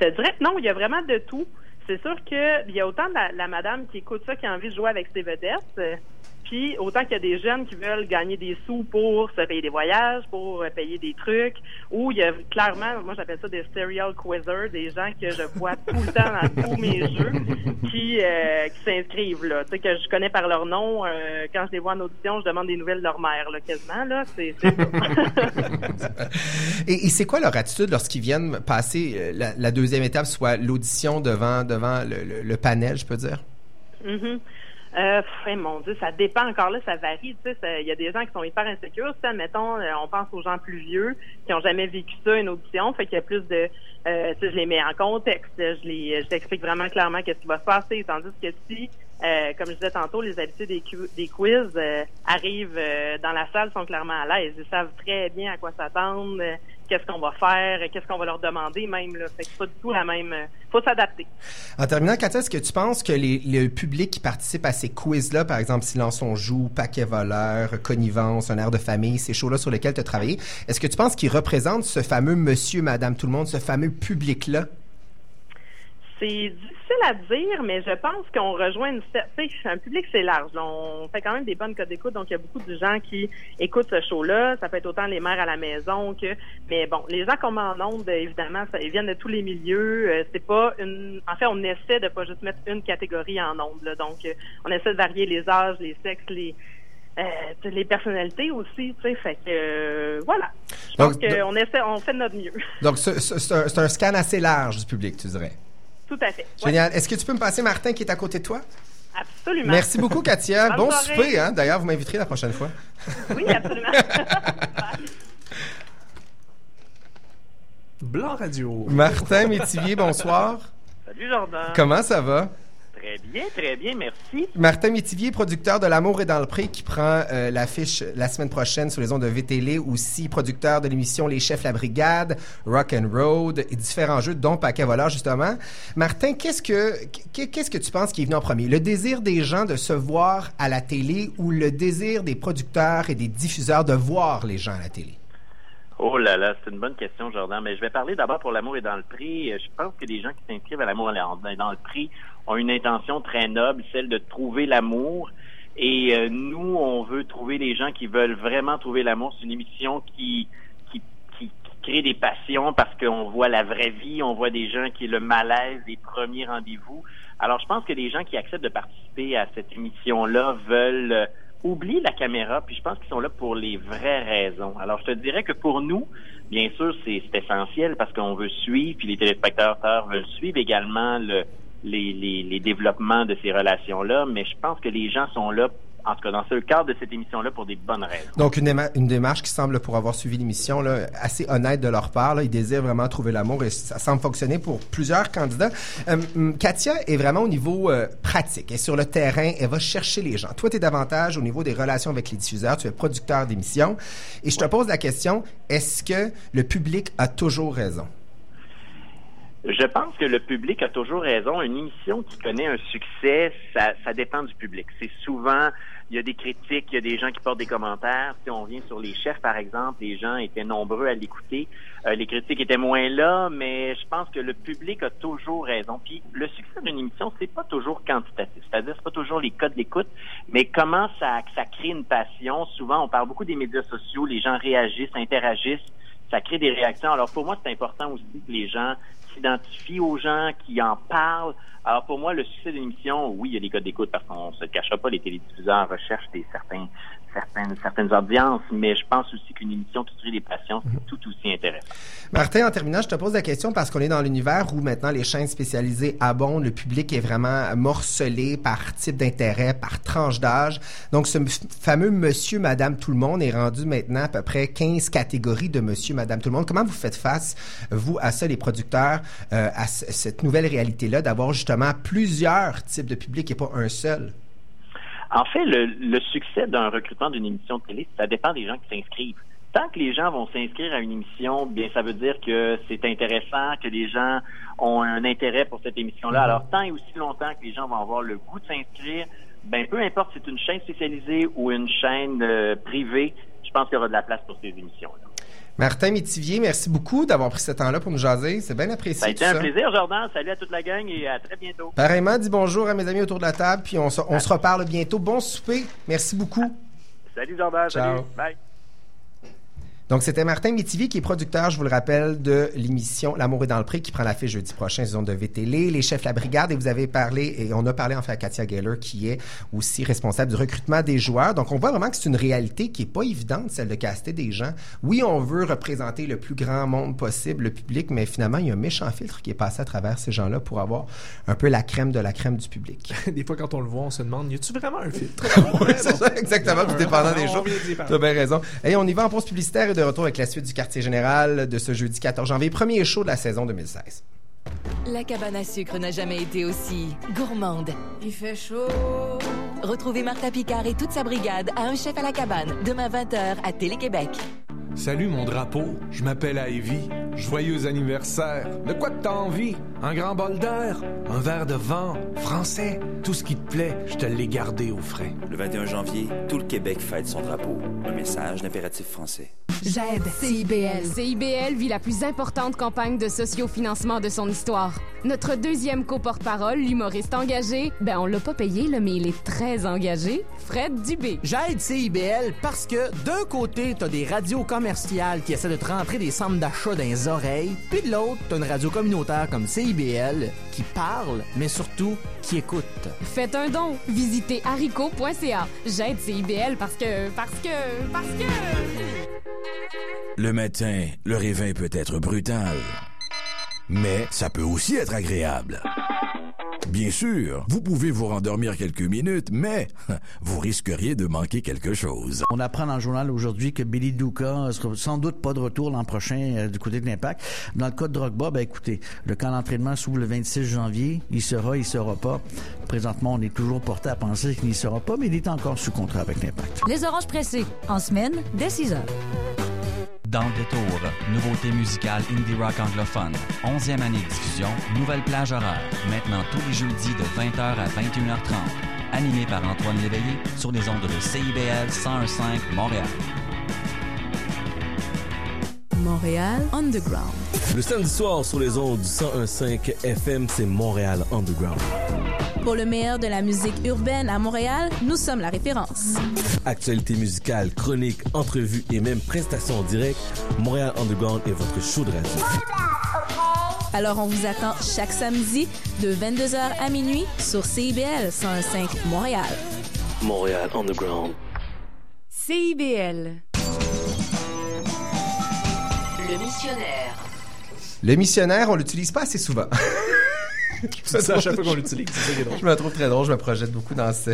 Te dirais non, il y a vraiment de tout. C'est sûr qu'il y a autant de la, la madame qui écoute ça qui a envie de jouer avec ses vedettes, puis autant qu'il y a des jeunes qui veulent gagner des sous pour se payer des voyages, pour euh, payer des trucs, ou il y a clairement, moi j'appelle ça des serial quizzers, des gens que je vois tout le temps dans tous mes jeux qui, euh, qui s'inscrivent là, tu sais que je connais par leur nom. euh, quand je les vois en audition, je demande des nouvelles de leur mère là, quasiment là. C'est. Et, et c'est quoi leur attitude lorsqu'ils viennent passer la, la deuxième étape, soit l'audition devant, devant le, le- le panel, je peux dire? Mhm. Euh, mon Dieu, ça dépend encore là, ça varie. Tu sais, ça- il y a des gens qui sont hyper insécures. Tu sais, admettons, euh, on pense aux gens plus vieux qui ont jamais vécu ça, une audition, fait qu'il y a plus de, euh, je les mets en contexte, je les, je t'explique vraiment clairement qu'est-ce qui va se passer. Tandis que si, euh, comme je disais tantôt, les habitués des, des quiz euh, arrivent euh, dans la salle, sont clairement à l'aise, ils savent très bien à quoi s'attendre, qu'est-ce qu'on va faire, qu'est-ce qu'on va leur demander même là. Fait que c'est pas du tout la même. euh, faut s'adapter. En terminant, Katia, est-ce que tu penses que les- le public qui participe à ces quiz-là, par exemple Silence on joue, Paquet voleur, Connivence, Un air de famille, ces shows-là sur lesquels tu as travaillé, est-ce que tu penses qu'ils représentent ce fameux monsieur, madame, tout le monde, ce fameux public-là? C'est difficile à dire, mais je pense qu'on rejoint une un public c'est large. On fait quand même des bonnes codes d'écoute, donc il y a beaucoup de gens qui écoutent ce show-là. Ça peut être autant les mères à la maison que, mais bon, les gens qu'on met en onde, évidemment, ça, ils viennent de tous les milieux. Euh, c'est pas une, en fait, on essaie de pas juste mettre une catégorie en onde. là. Donc, euh, on essaie de varier les âges, les sexes, les euh, les personnalités aussi, tu sais, fait que euh, voilà. Je pense Donc, qu'on essaie, on fait de notre mieux. Donc, un, c'est un scan assez large du public, tu dirais. Tout à fait. Ouais, Génial. Est-ce que tu peux me passer Martin qui est à côté de toi? absolument. Merci beaucoup, Katia. Bonne bon soirée. souper, hein? D'ailleurs, vous m'inviterez la prochaine fois. Oui, absolument. Blanc Radio. Martin Métivier, bonsoir. Salut Jordan. Comment ça va? Très bien, très bien, merci. Martin Métivier, producteur de L'amour est dans le pré, qui prend euh, l'affiche la semaine prochaine sur les ondes de VTL, aussi producteur de l'émission Les Chefs la Brigade, Rock and Road et différents jeux, dont Paquet voleur, justement. Martin, qu'est-ce que qu'est- qu'est-ce que tu penses qui est venu en premier? Le désir des gens de se voir à la télé ou le désir des producteurs et des diffuseurs de voir les gens à la télé? Oh là là, c'est une bonne question, Jordan. Mais je vais parler d'abord pour l'amour est dans le prix. Euh, Je pense que les gens qui s'inscrivent à l'amour est dans le prix ont une intention très noble, celle de trouver l'amour. Et euh, nous, on veut trouver les gens qui veulent vraiment trouver l'amour. C'est une émission qui, qui, qui, qui crée des passions parce qu'on voit la vraie vie, on voit des gens qui le malaise, les premiers rendez-vous. Alors, je pense que les gens qui acceptent de participer à cette émission-là veulent oublier la caméra, puis je pense qu'ils sont là pour les vraies raisons. Alors, je te dirais que pour nous, bien sûr, c'est essentiel parce qu'on veut suivre, puis les téléspectateurs veulent suivre également le, les, les, les développements de ces relations-là, mais je pense que les gens sont là, en tout cas dans ce cadre de cette émission-là, pour des bonnes raisons. Donc, une, une démarche qui semble, pour avoir suivi l'émission, là, assez honnête de leur part. Là. Ils désirent vraiment trouver l'amour et ça semble fonctionner pour plusieurs candidats. Euh, hum, Katia est vraiment au niveau euh, pratique. Elle est sur le terrain. Elle va chercher les gens. Toi, tu es davantage au niveau des relations avec les diffuseurs. Tu es producteur d'émissions. Et je te pose la question, est-ce que le public a toujours raison? Je pense que le public a toujours raison. Une émission qui connaît un succès, ça, ça dépend du public. C'est souvent, il y a des critiques, il y a des gens qui portent des commentaires. Si on vient sur les chefs, par exemple, les gens étaient nombreux à l'écouter. Euh, les critiques étaient moins là, mais je pense que le public a toujours raison. Puis le succès d'une émission, c'est pas toujours quantitatif. C'est-à-dire, c'est pas toujours les codes d'écoute, mais comment ça, ça crée une passion? Souvent, on parle beaucoup des médias sociaux, les gens réagissent, interagissent ça crée des réactions. Alors pour moi, c'est important aussi que les gens s'identifient aux gens, qui en parlent. Alors pour moi, le succès d'une émission, oui, il y a des codes d'écoute parce qu'on se cachera pas, les télédiffuseurs recherchent des certains certaines audiences, mais je pense aussi qu'une émission qui crée des passions, c'est tout aussi intéressant. Martin, en terminant, je te pose la question parce qu'on est dans l'univers où maintenant les chaînes spécialisées abondent, le public est vraiment morcelé par type d'intérêt, par tranche d'âge. Donc, ce fameux monsieur, madame, tout le monde est rendu maintenant à peu près 15 catégories de monsieur, madame, tout le monde. Comment vous faites face, vous, à ça, les producteurs, euh, à cette nouvelle réalité-là, d'avoir justement plusieurs types de public et pas un seul? En fait, le, le succès d'un recrutement d'une émission de télé, ça dépend des gens qui s'inscrivent. Tant que les gens vont s'inscrire à une émission, bien, ça veut dire que c'est intéressant, que les gens ont un intérêt pour cette émission-là. Mhm. Alors, tant et aussi longtemps que les gens vont avoir le goût de s'inscrire, ben, peu importe si c'est une chaîne spécialisée ou une chaîne euh, privée, je pense qu'il y aura de la place pour ces émissions-là. Martin Métivier, merci beaucoup d'avoir pris ce temps-là pour nous jaser. C'est bien apprécié. Ça a été un ça. plaisir, Jordan. Salut à toute la gang et à très bientôt. Pareillement, dis bonjour à mes amis autour de la table, puis on se, on se reparle bientôt. Bon souper. Merci beaucoup. Salut, Jordan. Ciao. Salut. Bye. Donc, c'était Martin Métivier qui est producteur, je vous le rappelle, de l'émission L'amour est dans le pré qui prend la fiche jeudi prochain, saison de VTL, les chefs La Brigade, et vous avez parlé, et on a parlé en fait à Katia Geller qui est aussi responsable du recrutement des joueurs. Donc, on voit vraiment que c'est une réalité qui est pas évidente, celle de caster des gens. Oui, on veut représenter le plus grand monde possible, le public, mais finalement, il y a un méchant filtre qui est passé à travers ces gens-là pour avoir un peu la crème de la crème du public. Des fois, quand on le voit, on se demande, y a-tu vraiment un filtre? Oui, c'est ça, exactement, tout dépendant des jours. vient d'y parler. Tu as bien raison. Et on y va en pause publicitaire et de retour avec la suite du quartier général de ce jeudi 14 janvier, premier show de la saison 2016. La cabane à sucre n'a jamais été aussi gourmande. Il fait chaud. Retrouvez Martha Picard et toute sa brigade à Un chef à la cabane, demain 20h à Télé-Québec. Salut mon drapeau, je m'appelle Ivy. Joyeux anniversaire. De quoi t'as envie? Un grand bol d'air? Un verre de vent? Français? Tout ce qui te plaît, je te l'ai gardé au frais. Le 21 janvier, tout le Québec fête son drapeau. Un message d'impératif français. J'aide CIBL. CIBL vit la plus importante campagne de sociofinancement de son histoire. Notre deuxième co-porte-parole, l'humoriste engagé, ben on l'a pas payé, là, mais il est très engagé, Fred Dubé. J'aide CIBL parce que d'un côté, t'as des radios qui essaient de te rentrer des centres d'achat dans les oreilles, puis de l'autre, t'as une radio communautaire comme CIBL qui parle, mais surtout qui écoute. Faites un don. Visitez haricot.ca. J'aide CIBL parce que... parce que... parce que... Le matin, le réveil peut être brutal. Mais ça peut aussi être agréable. Bien sûr, vous pouvez vous rendormir quelques minutes, mais vous risqueriez de manquer quelque chose. On apprend dans le journal aujourd'hui que Billy Duca sera sans doute pas de retour l'an prochain euh, du côté de l'Impact. Dans le cas de Drogba, ben écoutez, le camp d'entraînement s'ouvre le 26 janvier. Il sera, il sera pas. Présentement, on est toujours porté à penser qu'il n'y sera pas, mais il est encore sous contrat avec l'Impact. Les oranges pressées, en semaine, dès 6 heures. Dans le détour, nouveauté musicale indie rock anglophone. 11e année de diffusion, nouvelle plage horaire. Maintenant tous les jeudis de 20h à 21h30. Animé par Antoine Léveillé sur les ondes de CIBL 1015 Montréal. Montréal Underground. Le samedi soir sur les ondes du 1015 FM, c'est Montréal Underground. Pour le meilleur de la musique urbaine à Montréal, nous sommes la référence. Actualité musicale, chroniques, entrevues et même prestations en direct, Montréal Underground est votre show de radio. Alors on vous attend chaque samedi de 22h à minuit sur CIBL 101.5 Montréal. Montréal Underground. CIBL. Le missionnaire. Le missionnaire, on l'utilise pas assez souvent. C'est ça, à chaque fois qu'on l'utilise, c'est ça qui est drôle. Je me trouve très drôle, je me projette beaucoup dans ce-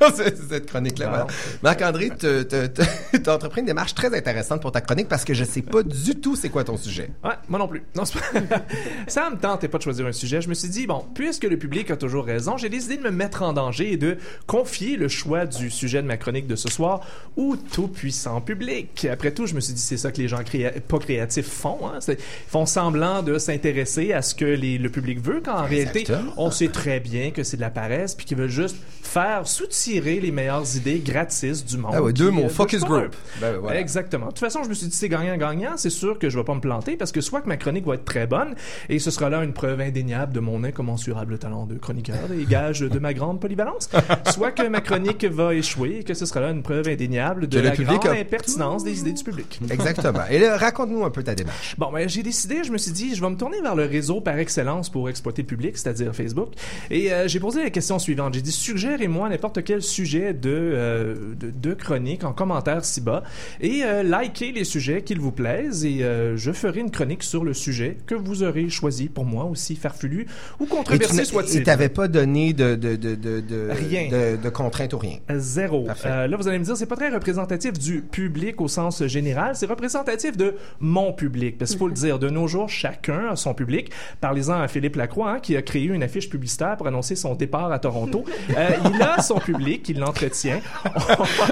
cette chronique-là. voilà. Marc-André, tu as entrepris une démarche très intéressante pour ta chronique parce que je sais pas du tout c'est quoi ton sujet. Ouais, moi non plus. Non, pas... ça me tentait pas de choisir un sujet. Je me suis dit, bon, puisque le public a toujours raison, j'ai décidé de me mettre en danger et de confier le choix du sujet de ma chronique de ce soir au tout-puissant public. Après tout, je me suis dit, c'est ça que les gens créa- pas créatifs font. Hein? Ils font semblant de s'intéresser à ce que les- le public veut, quand en réalité, on sait très bien que c'est de la paresse puis qu'ils veulent juste faire soutiller tirer les meilleures idées gratis du monde. Ah ouais, deux mots, focus group. Ben, voilà. Exactement. De toute façon, je me suis dit, c'est gagnant-gagnant. C'est sûr que je vais pas me planter parce que soit que ma chronique va être très bonne et ce sera là une preuve indéniable de mon incommensurable talent de chroniqueur et gage de ma grande polyvalence, soit que ma chronique va échouer et que ce sera là une preuve indéniable de Que la grande a- impertinence des idées du public. Exactement. Et là, raconte-nous un peu ta démarche. Bon, ben, j'ai décidé, je me suis dit, je vais me tourner vers le réseau par excellence pour exploiter le public, c'est-à-dire Facebook. Et euh, j'ai posé la question suivante. J'ai dit, suggérez-moi n'importe quel sujet de, euh, de, de chronique en commentaire ci-bas et euh, likez les sujets qu'ils vous plaisent et euh, je ferai une chronique sur le sujet que vous aurez choisi pour moi aussi farfelu ou controversé soit-il. et t'avais pas donné de, de, de, de, de, Rien. de, contraintes ou rien. Zéro. Là, vous allez me dire, c'est pas très représentatif du public au sens général. C'est représentatif de mon public. Parce qu'il faut le dire, de nos jours, chacun a son public. Parlez-en à Philippe Lacroix, hein, qui a créé une affiche publicitaire pour annoncer son départ à Toronto. Il a son public, il l'entretient.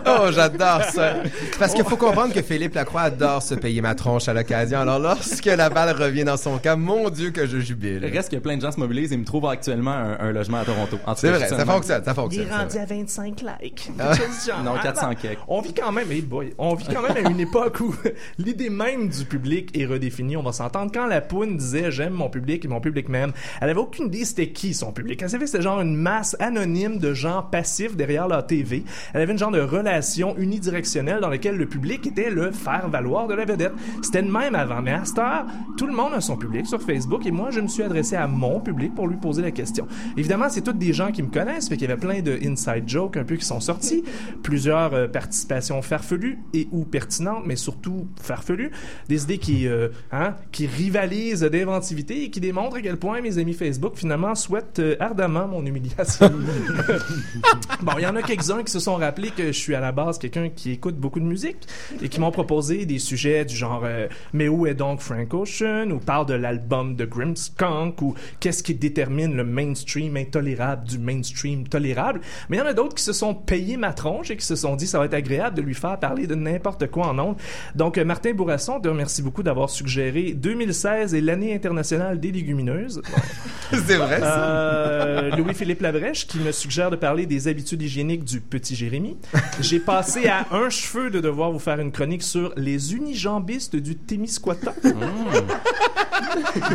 Oh, j'adore ça. Parce qu'il faut comprendre que Philippe Lacroix adore se payer ma tronche à l'occasion. Alors, lorsque la balle revient dans son camp, mon Dieu que je jubile. Il reste que plein de gens se mobilisent et me trouvent actuellement un, un logement à Toronto. En tout C'est cas, vrai, ça fonctionne, même. ça fonctionne. Il est rendu à 25 likes. Ah. Genre. Non, Ah, 400 ben, quelques. On vit quand même, hey boy, on vit quand même à une époque où l'idée même du public est redéfinie. On va s'entendre. Quand la poune disait j'aime mon public et mon public m'aime, elle avait aucune idée c'était qui son public. Elle savait c'était genre une masse anonyme de gens passifs derrière leur TV. Elle avait une genre de relation unidirectionnelle dans laquelle le public était le faire valoir de la vedette. C'était le même avant. Mais à cette heure, tout le monde a son public sur Facebook et moi, je me suis adressé à mon public pour lui poser la question. Évidemment, c'est tous des gens qui me connaissent, fait qu'il y avait plein de inside jokes un peu qui sont sortis, plusieurs euh, participations farfelues et ou pertinentes, mais surtout farfelues, des idées qui, euh, hein, qui rivalisent d'inventivité et qui démontrent à quel point mes amis Facebook finalement souhaitent euh, ardemment mon humiliation. bon, il y en a quelques-uns qui se sont rappelés que je suis à la base quelqu'un qui écoute beaucoup de musique et qui m'ont proposé des sujets du genre euh, mais où est donc Frank Ocean? Ou parle de l'album de Grimmskunk ou qu'est-ce qui détermine le mainstream intolérable du mainstream tolérable? Mais il y en a d'autres qui se sont payés ma tronche et qui se sont dit ça va être agréable de lui faire parler de n'importe quoi en ondes. Donc euh, Martin Bourasson, te remercie beaucoup d'avoir suggéré 2016 et l'année internationale des légumineuses. C'est vrai, ça. Euh, Louis-Philippe Labrèche qui me suggère de parler des habitudes du petit Jérémy. J'ai passé à un cheveu de devoir vous faire une chronique sur les unijambistes du Témiscouata.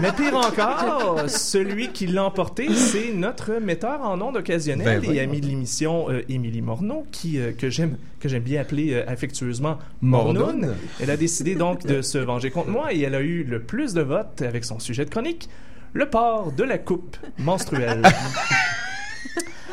Mais pire encore, celui qui l'a emporté, c'est notre metteur en ondes occasionnel Ben et ami de l'émission, euh, Émilie Morneau, qui, euh, que j'aime que j'aime bien appeler euh, affectueusement. Mornoun. Elle a décidé donc de se venger contre moi et elle a eu le plus de votes avec son sujet de chronique, le port de la coupe menstruelle.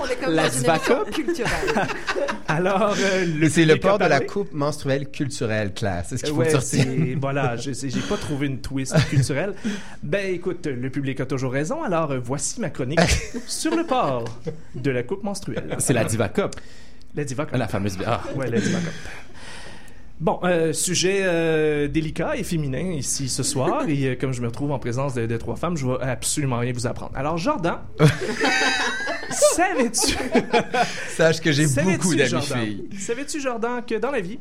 On est comme La dans culturelle. Alors, euh, le C'est le port de la coupe menstruelle culturelle, classe. C'est ce qu'il faut Ouais, retiennes. voilà, j'ai pas trouvé une twist culturelle. Ben écoute, le public a toujours raison, alors euh, voici ma chronique sur le port de la coupe menstruelle. C'est la Diva Cup. La Diva Cup. La fameuse. Ah. Ouais, la Diva Cup. Bon, euh, sujet euh, délicat et féminin ici ce soir, et euh, comme je me retrouve en présence de, de trois femmes, je vais absolument rien vous apprendre. Alors, Jordan, savais-tu... Sache que j'ai beaucoup d'amis Jordan, filles. Savais-tu, Jordan, que dans la vie,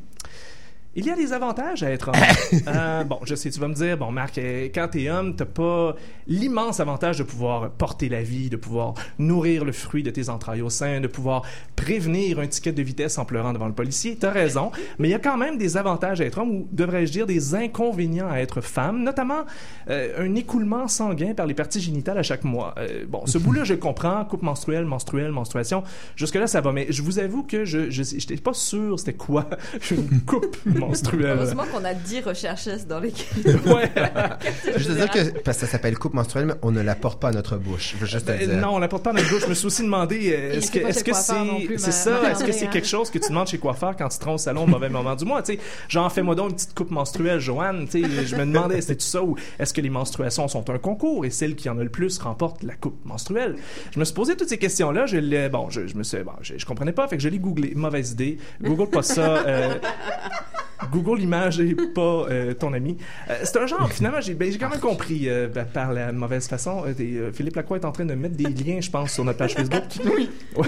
il y a des avantages à être homme. Euh, bon, je sais, tu vas me dire, bon, Marc, euh, quand t'es homme, t'as pas l'immense avantage de pouvoir porter la vie, de pouvoir nourrir le fruit de tes entrailles au sein, de pouvoir prévenir un ticket de vitesse en pleurant devant le policier. T'as raison, mais il y a quand même des avantages à être homme, ou devrais-je dire des inconvénients à être femme, notamment euh, un écoulement sanguin par les parties génitales à chaque mois. Euh, bon, ce bout-là, je comprends, coupe menstruelle, menstruelle, menstruation, jusque-là, ça va, mais je vous avoue que je j'étais pas sûr c'était quoi une coupe menstruelle. Heureusement qu'on a 10 recherchistes dans l'équipe. Ouais. Juste te dire que, parce que ça s'appelle coupe menstruelle, mais on ne la porte pas à notre bouche. Je veux juste te Ben, dire. non, on la porte pas dans le dos. Je me suis aussi demandé, est-ce que est-ce c'est c'est ça, est-ce que c'est quelque chose que tu demandes chez coiffeur quand tu te rends au salon au mauvais moment du mois, tu sais, genre fais-moi donc une petite coupe menstruelle, Joanne, tu sais, je me demandais c'était ça ou est-ce que les menstruations sont un concours et celle qui en a le plus remporte la coupe menstruelle? Je me suis posé toutes ces questions-là, je l'ai bon, je, je me suis bon, je, je comprenais pas, fait que je l'ai googlé, mauvaise idée, Google pas ça. euh, Google l'image et pas euh, ton ami. Euh, c'est un genre, finalement, j'ai ben, quand même compris euh, ben, par la mauvaise façon. Des- Philippe Lacroix est en train de mettre des liens, je pense, sur notre page Facebook. Oui.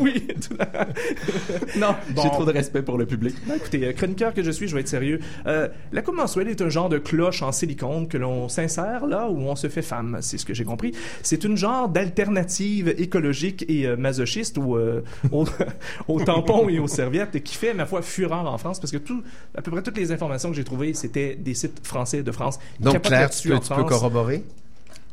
oui. Non, Bon. j'ai trop de respect pour le public. Ben, écoutez, chroniqueur que je suis, je vais être sérieux. La coupe mensuelle est un genre de cloche en silicone que l'on s'insère là où on se fait femme. C'est ce que j'ai compris. C'est une genre d'alternative écologique et masochiste au, euh, au, aux tampons et aux serviettes qui fait, ma foi, fureur en France parce que tout, à peu près toutes les informations que j'ai trouvées, c'était des sites français de France. Donc, Claire, tu peux, tu peux corroborer?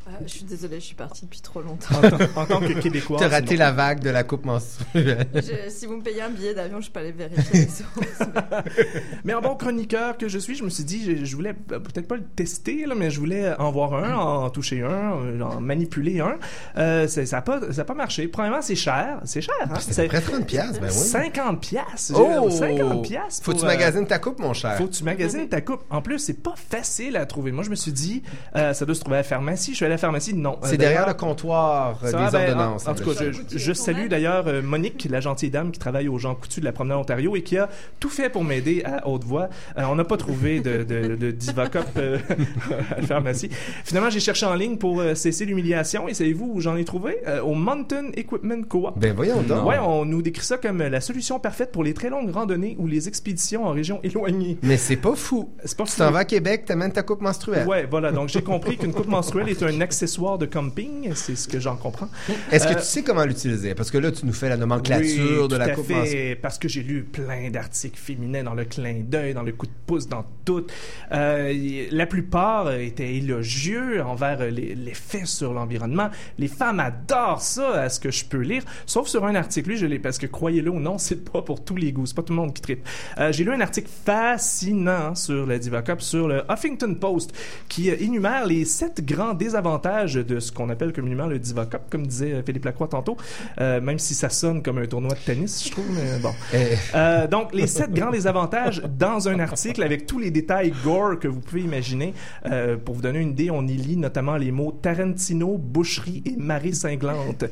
Euh, je suis désolée, je suis partie depuis trop longtemps. En, tant- en tant que Québécois. T'as raté la vague de la coupe menstruelle. Je- si vous me payez un billet d'avion, je peux aller vérifier les sources. Mais en bon chroniqueur que je suis, je me suis dit, je, je voulais peut-être pas le tester, là, mais je voulais en voir un, en toucher un, euh, en manipuler un. Euh, ça n'a pas, marché. Premièrement, c'est cher. C'est cher, hein? C'est à peu près 30 piastres, ben oui. 50 piastres. Oh! 50 piastres. Faut que tu euh, magasines ta coupe, mon cher. Faut que tu magasines ta coupe. En plus, c'est pas facile à trouver. Moi, je me suis dit, euh, ça doit se trouver à la pharmacie. Je suis allé à la pharmacie? Non. C'est Euh, derrière le comptoir euh, des ben, ordonnances. En, en tout cas, je, je salue d'ailleurs euh, Monique, la gentille dame qui travaille aux gens coutus de la promenade Ontario et qui a tout fait pour m'aider à haute voix. Euh, on n'a pas trouvé de, de, de Divacop euh, à la pharmacie. Finalement, j'ai cherché en ligne pour euh, cesser l'humiliation et savez-vous où j'en ai trouvé? Euh, Au Mountain Equipment Co-op. Ben voyons donc. Ouais, on nous décrit ça comme la solution parfaite pour les très longues randonnées ou les expéditions en région éloignée. Mais c'est pas fou. C'est pas Tu fou. t'en vas à Québec, t'amènes ta coupe menstruelle. Ouais, voilà. Donc, j'ai compris qu'une coupe menstruelle est un accessoire de camping. C'est ce que j'en comprends. Est-ce que Euh, tu sais comment l'utiliser? Parce que là, tu nous fais la nomenclature oui, de la coupe fait, parce que j'ai lu plein d'articles féminins dans le clin d'œil, dans le coup de pouce, dans tout. Euh, la plupart étaient élogieux envers l'effet sur l'environnement. Les femmes adorent ça, à ce que je peux lire, sauf sur un article. Lui, je l'ai parce que croyez-le ou non, c'est pas pour tous les goûts, c'est pas tout le monde qui tripe. Euh, j'ai lu un article fascinant sur la Divacop, sur le Huffington Post, qui énumère les sept grands de ce qu'on appelle communément le Divacop, comme disait Philippe Lacroix tantôt, euh, même si ça sonne comme un tournoi de tennis, je trouve, mais bon. Eh. Euh, donc, les sept grands désavantages dans un article avec tous les détails gore que vous pouvez imaginer. Euh, pour vous donner une idée, on y lit notamment les mots Tarantino, boucherie et marée cinglante.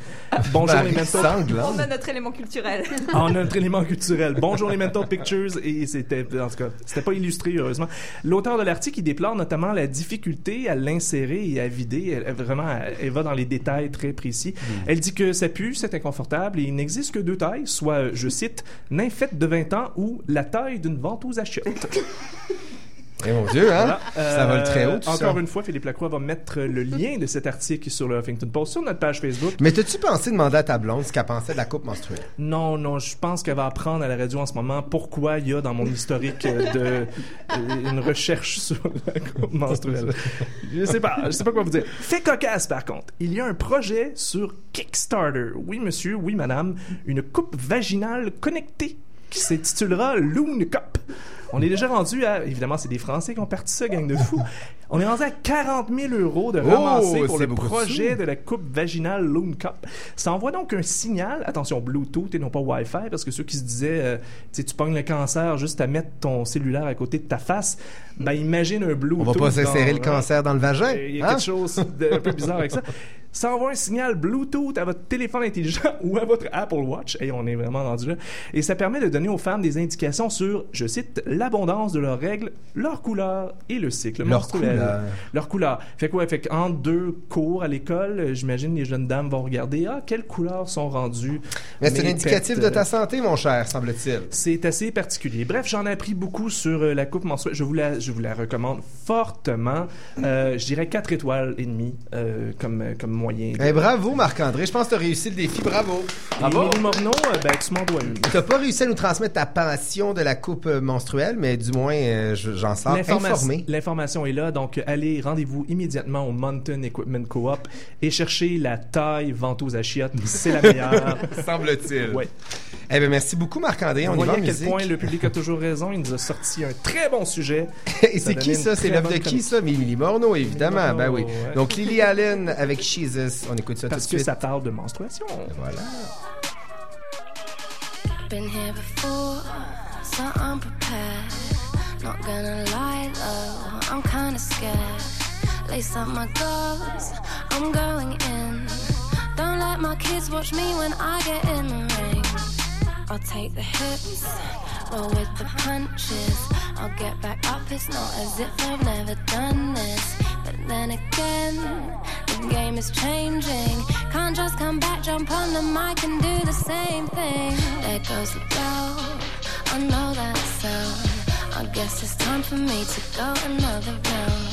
Bonjour Marée les mentos. On a notre élément culturel. Ah, on a notre élément culturel. Bonjour les Mental Pictures et c'était en tout cas c'était pas illustré heureusement. L'auteur de l'article il déplore notamment la difficulté à l'insérer et à vider. Elle, elle- vraiment elle, va dans les détails très précis. Elle dit que ça pue, c'est inconfortable et il n'existe que deux tailles, soit je cite nymphette de 20 ans ou la taille d'une ventouse à chiottes. Eh mon Dieu, hein? Voilà. Ça vole Euh, très haut, tout Encore ça. une fois, Philippe Lacroix va mettre le lien de cet article sur le Huffington Post sur notre page Facebook. Mais t'as-tu pensé demander à ta blonde ce qu'elle pensait de la coupe menstruelle? Non, non, je pense qu'elle va apprendre à la radio en ce moment pourquoi il y a dans mon historique euh, de euh, une recherche sur la coupe menstruelle. Je sais pas, je sais pas quoi vous dire. Fait cocasse par contre, il y a un projet sur Kickstarter. Oui monsieur, oui madame, une coupe vaginale connectée qui s'intitulera Loon Cup. On est déjà rendu à, évidemment, c'est des Français qui ont parti ça, gang de fous. On est rendu à 40 000 euros de Oh, ramasser pour le de projet de la coupe vaginale Loon Cup. Ça envoie donc un signal, attention, Bluetooth et non pas Wi-Fi, parce que ceux qui se disaient, euh, tu pognes le cancer juste à mettre ton cellulaire à côté de ta face, ben imagine un Bluetooth. On va pas s'insérer le cancer dans le vagin. Il y a hein? quelque chose d'un peu bizarre avec ça. Ça envoie un signal Bluetooth à votre téléphone intelligent ou à votre Apple Watch. Et on est vraiment rendu là. Et ça permet de donner aux femmes des indications sur, je cite, l'abondance de leurs règles, leur couleur et le cycle Leur menstruel. couleur. Leur couleur. Fait quoi? Fait qu'en deux cours à l'école, j'imagine les jeunes dames vont regarder, ah, quelles couleurs sont rendues. Mais c'est pets, de ta santé, mon cher, semble-t-il. c'est assez particulier. Bref, j'en ai appris beaucoup sur euh, la coupe menstruelle. Je vous la, je vous la recommande fortement. Euh, je dirais 4 étoiles et demie euh, comme, comme moyen. Eh, bravo, Marc-André. Je pense que tu as réussi le défi. Bravo. Et Émilie Morneau, euh, ben, tu m'en dois une. Tu pas réussi à nous transmettre ta passion de la coupe euh, menstruelle, mais du moins, euh, je- j'en sors L'information- informé. L'information est là, donc allez, rendez-vous immédiatement au Mountain Equipment Co-op et cherchez la taille ventouse à chiottes. C'est la meilleure. Semble-t-il. Ouais. Eh bien, merci beaucoup, Marc-André. Vous On y va à quel musique. point le public a toujours raison. Il nous a sorti un très bon sujet. Et c'est qui ça? C'est l'œuvre de qui ça? Mimi Morneau, évidemment. Morneau, ben oui. ouais. Donc Lily Allen avec Jesus. On écoute ça Parce tout de que suite. ça parle de menstruation. Voilà. Been here before, so unprepared. Not gonna lie though, I'm kinda scared. Lace up my gloves, I'm going in. Don't let my kids watch me when I get in the ring. I'll take the hits, roll with the punches. I'll get back up, it's not as if I've never done this. But then again, the game is changing. Can't just come back, jump on the mic and do the same thing. There goes the bell, I know that sound. I guess it's time for me to go another round.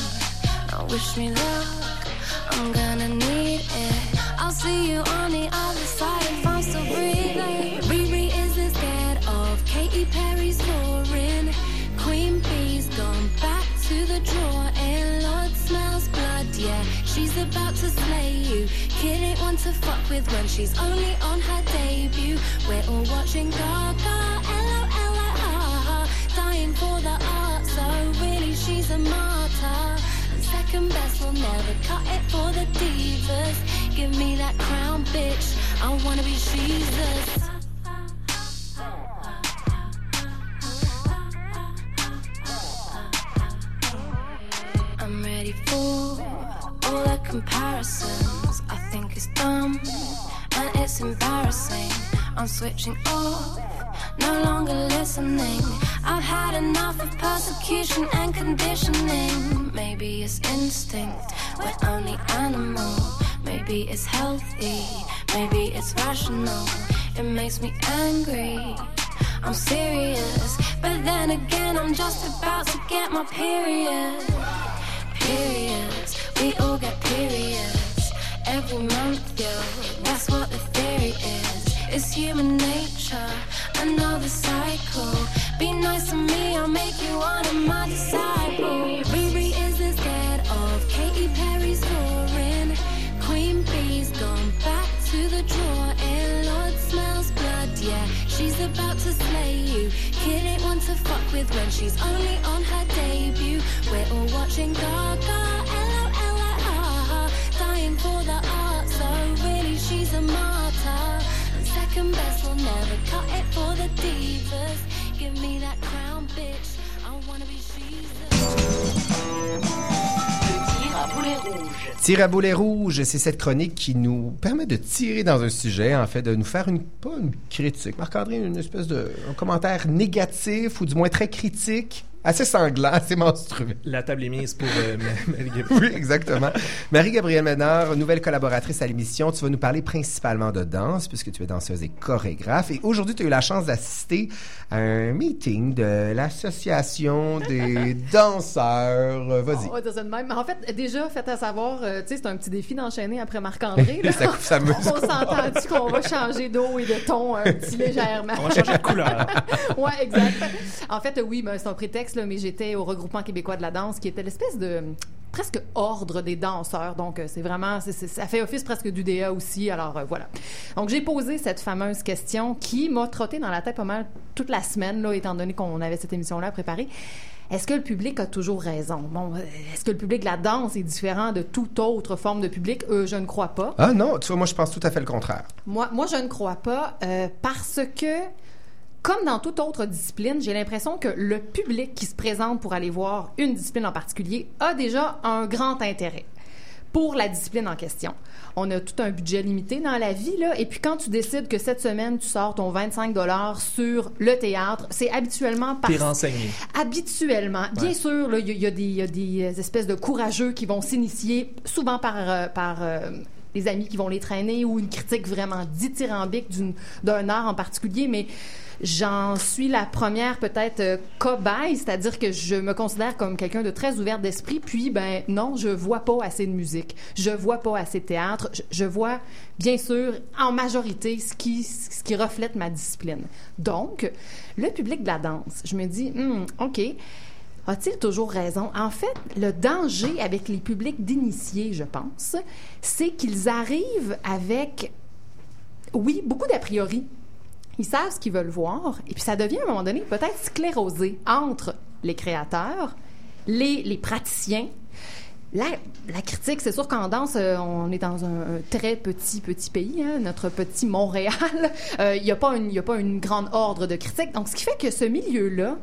Now wish me luck, I'm gonna need it. I'll see you on the other side if I'm still breathing. Perry's roaring. Queen Bee's gone back to the drawer and Lord smells blood. Yeah, she's about to slay you. Kid ain't one to fuck with when she's only on her debut. We're all watching Gaga, L-O-L-I-R, dying for the art. So really, she's a martyr. Second best will never cut it for the divas. Give me that crown, bitch. I wanna be Jesus. Comparisons. I think it's dumb and it's embarrassing. I'm switching off, no longer listening. I've had enough of persecution and conditioning. Maybe it's instinct, we're only animal. Maybe it's healthy, maybe it's rational. It makes me angry. I'm serious, but then again, I'm just about to get my period. Periods, we all get periods every month, yo. That's what the theory is. It's human nature, another cycle. Be nice to me, I'll make you one of my disciples. Riri isn't scared of Katy Perry's roaring. Queen Bee's gone back to the drawer, and Lord smells blood. Yeah, she's about to slay you. Kid ain't one to fuck with when she's only on her debut. We're all watching Gaga, bitch. I wanna be Tir à boulet rouge. C'est cette chronique qui nous permet de tirer dans un sujet, en fait, de nous faire une, pas critique, Marc-André, une espèce de commentaire négatif ou du moins très critique, assez sanglant, assez monstrueux. La table est mise pour euh, Marie Gabrielle. Oui, exactement. Marie-Gabrielle Ménard, nouvelle collaboratrice à l'émission, tu vas nous parler principalement de danse, puisque tu es danseuse et chorégraphe. Et aujourd'hui, tu as eu la chance d'assister à un meeting de l'Association des danseurs. Vas-y. On va dire ça de même. Mais en fait, déjà, fait à savoir, euh, tu sais, c'est un petit défi d'enchaîner après Marc-André. là. Ça coupe sa muse. On s'entend-tu qu'on va changer d'eau et de ton un petit légèrement? On va changer de couleur. ouais, exact. En fait, oui, ben, c'est un prétexte, là, mais j'étais au regroupement québécois de la danse, qui était l'espèce de presque ordre des danseurs. Donc, euh, c'est vraiment, ça fait office presque du DA aussi. Alors, euh, voilà. Donc, j'ai posé cette fameuse question qui m'a trotté dans la tête pas mal toute la semaine, là, étant donné qu'on avait cette émission-là à préparer. Est-ce que le public a toujours raison? Bon, euh, est-ce que le public de la danse est différent de toute autre forme de public? Euh, je ne crois pas. Ah non, tu vois, moi, je pense tout à fait le contraire. Moi, moi, je ne crois pas euh, parce que, comme dans toute autre discipline, j'ai l'impression que le public qui se présente pour aller voir une discipline en particulier a déjà un grand intérêt pour la discipline en question. On a tout un budget limité dans la vie, là, et puis quand tu décides que cette semaine, tu sors ton 25 sur le théâtre, c'est habituellement parce... T'es renseigné. Habituellement. Bien sûr, là, il y, a- y a des- il y a des euh, espèces de courageux qui vont s'initier, souvent par, euh, par euh, des amis qui vont les traîner ou une critique vraiment dithyrambique d'une- d'un art en particulier, mais j'en suis la première peut-être euh, cobaye, c'est-à-dire que je me considère comme quelqu'un de très ouvert d'esprit, puis ben non, je vois pas assez de musique, je vois pas assez de théâtre, je, vois bien sûr en majorité ce qui, ce qui reflète ma discipline. Donc, le public de la danse, je me dis, Hmm, OK, a-t-il toujours raison? En fait, le danger avec les publics d'initiés, je pense, c'est qu'ils arrivent avec, oui, beaucoup d'a priori. Ils savent ce qu'ils veulent voir, et puis ça devient à un moment donné peut-être sclérosé entre les créateurs, les, les praticiens. La, la critique, c'est sûr qu'en danse, euh, on est dans un, un très petit, petit pays, hein, notre petit Montréal. Euh, Il n'y a, pas une- y a pas une grande ordre de critique. Donc, ce qui fait que ce milieu-là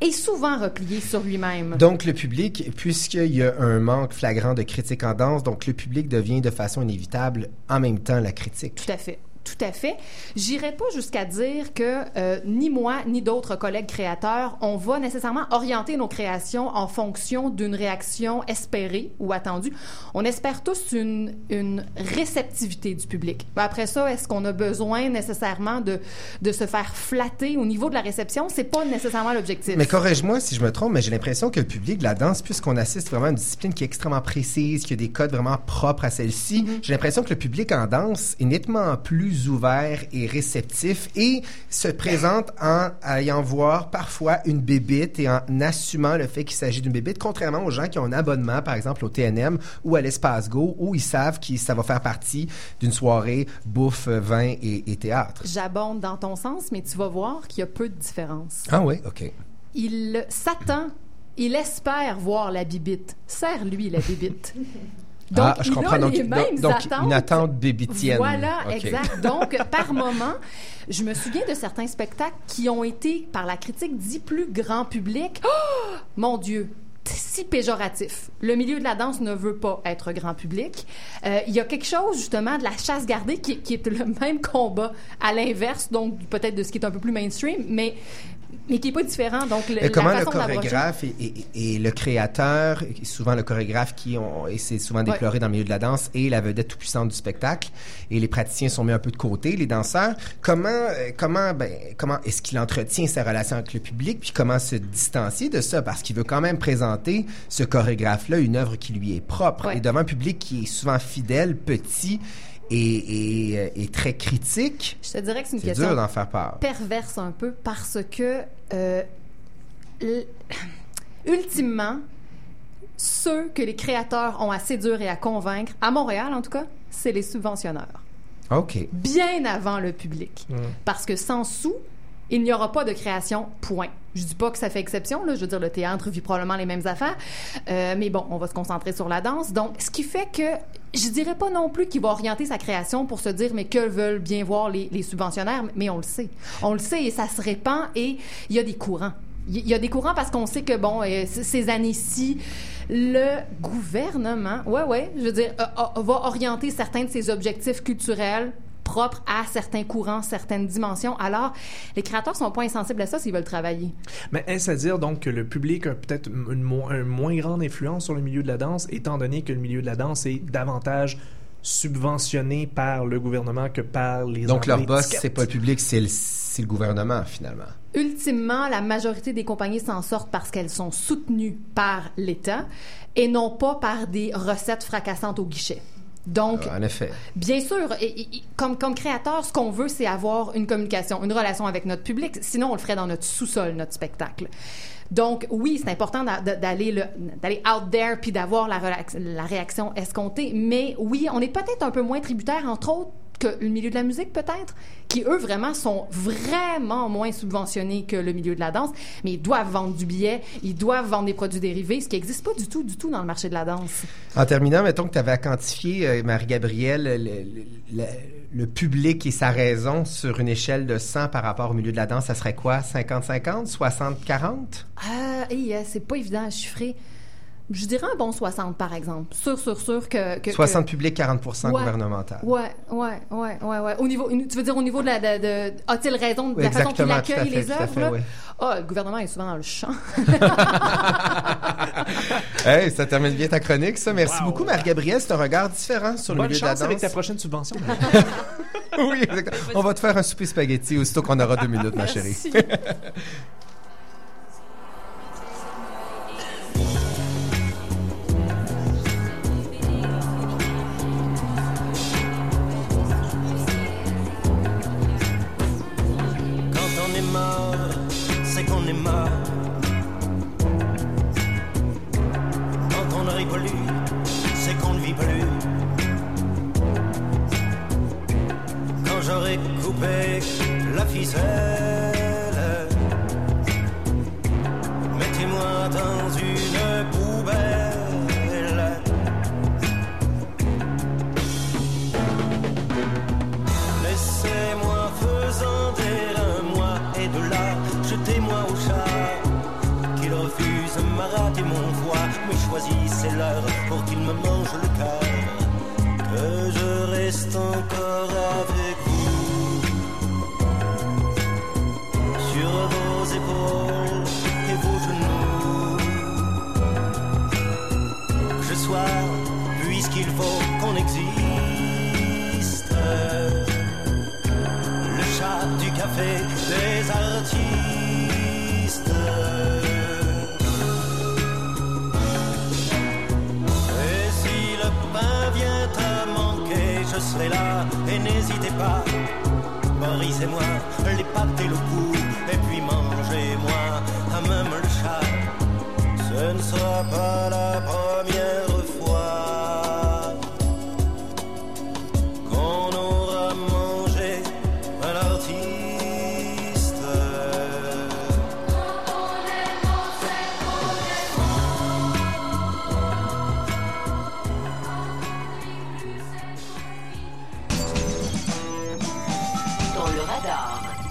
est souvent replié sur lui-même. Donc, le public, puisqu'il y a un manque flagrant de critique en danse, donc le public devient de façon inévitable en même temps la critique. Tout à fait. Tout à fait. J'irai pas jusqu'à dire que euh, ni moi ni d'autres collègues créateurs, on va nécessairement orienter nos créations en fonction d'une réaction espérée ou attendue. On espère tous une, une réceptivité du public. Après ça, est-ce qu'on a besoin nécessairement de, de se faire flatter au niveau de la réception? C'est pas nécessairement l'objectif. Mais corrige-moi si je me trompe, mais j'ai l'impression que le public de la danse, puisqu'on assiste vraiment à une discipline qui est extrêmement précise, qui a des codes vraiment propres à celle-ci, Mm-hmm. j'ai l'impression que le public en danse est nettement plus ouvert et réceptif et se présente en ayant voir parfois une bébite et en assumant le fait qu'il s'agit d'une bébite, contrairement aux gens qui ont un abonnement, par exemple au TNM ou à l'Espace Go, où ils savent que ça va faire partie d'une soirée bouffe, vin et, et théâtre. J'abonde dans ton sens, mais tu vas voir qu'il y a peu de différence. Ah oui, OK. Il s'attend, il espère voir la bibite. Serre-lui la bibite. Donc, ah, je il comprends. a Donc, les donc, mêmes donc, attentes. une attente bébitienne. Voilà, exact. Donc, par moment, je me souviens de certains spectacles qui ont été, par la critique, dits plus grand public. Oh, mon Dieu! si péjoratif. Le milieu de la danse ne veut pas être grand public. Euh, Il y a quelque chose justement de la chasse gardée qui, qui est le même combat à l'inverse, donc peut-être de ce qui est un peu plus mainstream, mais mais qui est pas différent. Donc le, comment la le façon l'approcher- chorégraphe et, et- et le créateur, souvent le chorégraphe qui ont, et c'est souvent déploré dans le milieu de la danse, et la vedette tout puissante du spectacle, et les praticiens sont mis un peu de côté, les danseurs. Comment, euh, comment, ben, comment est-ce qu'il entretient sa relation avec le public, puis comment se distancier de ça, parce qu'il veut quand même présenter ce chorégraphe-là une œuvre qui lui est propre, et devant un public qui est souvent fidèle, petit. Et, et, et très critique. Je te dirais que c'est une C'est question dur d'en faire part. perverse un peu parce que euh, ultimement, ceux que les créateurs ont à séduire et à convaincre, à Montréal en tout cas, c'est les subventionneurs. OK. Bien avant le public. Parce que sans sous, il n'y aura pas de création, point. Je dis pas que ça fait exception, là. Je veux dire, le théâtre vit probablement les mêmes affaires. Euh, mais bon, on va se concentrer sur la danse. Donc, ce qui fait que je dirais pas non plus qu'il va orienter sa création pour se dire, mais que veulent bien voir les, subventionnaires, mais on le sait. On le sait et ça se répand et il y a des courants. Il y a des courants parce qu'on sait que, bon, euh, ces années-ci, le gouvernement, ouais, ouais, je veux dire, va orienter certains de ses objectifs culturels propres à certains courants, certaines dimensions. Alors, les créateurs sont pas insensibles à ça s'ils veulent travailler. Mais est-ce à dire donc que le public a peut-être une, mo- une moins grande influence sur le milieu de la danse, étant donné que le milieu de la danse est davantage subventionné par le gouvernement que par les Donc, leur boss, c'est pas le public, c'est le, c'est le gouvernement, finalement. Ultimement, la majorité des compagnies s'en sortent parce qu'elles sont soutenues par l'État et non pas par des recettes fracassantes au guichet. Donc, En effet. Bien sûr, et- et- et comme, comme créateur, ce qu'on veut, c'est avoir une communication, une relation avec notre public. Sinon, on le ferait dans notre sous-sol, notre spectacle. Donc, oui, c'est important d'a- d'a- d'aller le- d'aller out there puis d'avoir la, la réaction escomptée. Mais oui, on est peut-être un peu moins tributaire, entre autres, que le milieu de la musique, peut-être, qui, eux, vraiment, sont vraiment moins subventionnés que le milieu de la danse. Mais ils doivent vendre du billet, ils doivent vendre des produits dérivés, ce qui n'existe pas du tout, du tout dans le marché de la danse. En terminant, mettons que tu avais à quantifier, euh, Marie-Gabrielle, le, le- le- le public et sa raison sur une échelle de 100 par rapport au milieu de la danse, ça serait quoi? 50-50? 60-40? Ah, euh, c'est pas évident à chiffrer. Je dirais un bon 60, par exemple. Sûr, sûr, sûr que... que 60 que- public, 40 Ouais. gouvernemental. Ouais, ouais, ouais, ouais, ouais. Au niveau, tu veux dire au niveau de la... De, de- a-t-il raison de la façon qu'il accueille fait, les tout à œuvres? fait, là? ouais. Ah, le gouvernement est souvent dans le champ. Hey, ça termine bien ta chronique, ça. Merci beaucoup, Marie-Gabrielle. C'est un regard différent sur le milieu de la danse. avec ta prochaine subvention. oui, exactement. On va te faire un souper spaghetti aussitôt qu'on aura deux minutes, ma chérie. des artistes. Et si le pain vient à manquer, je serai là et n'hésitez pas. Brisez-moi les pattes et le cou, et puis mangez-moi à même le chat. Ce ne sera pas la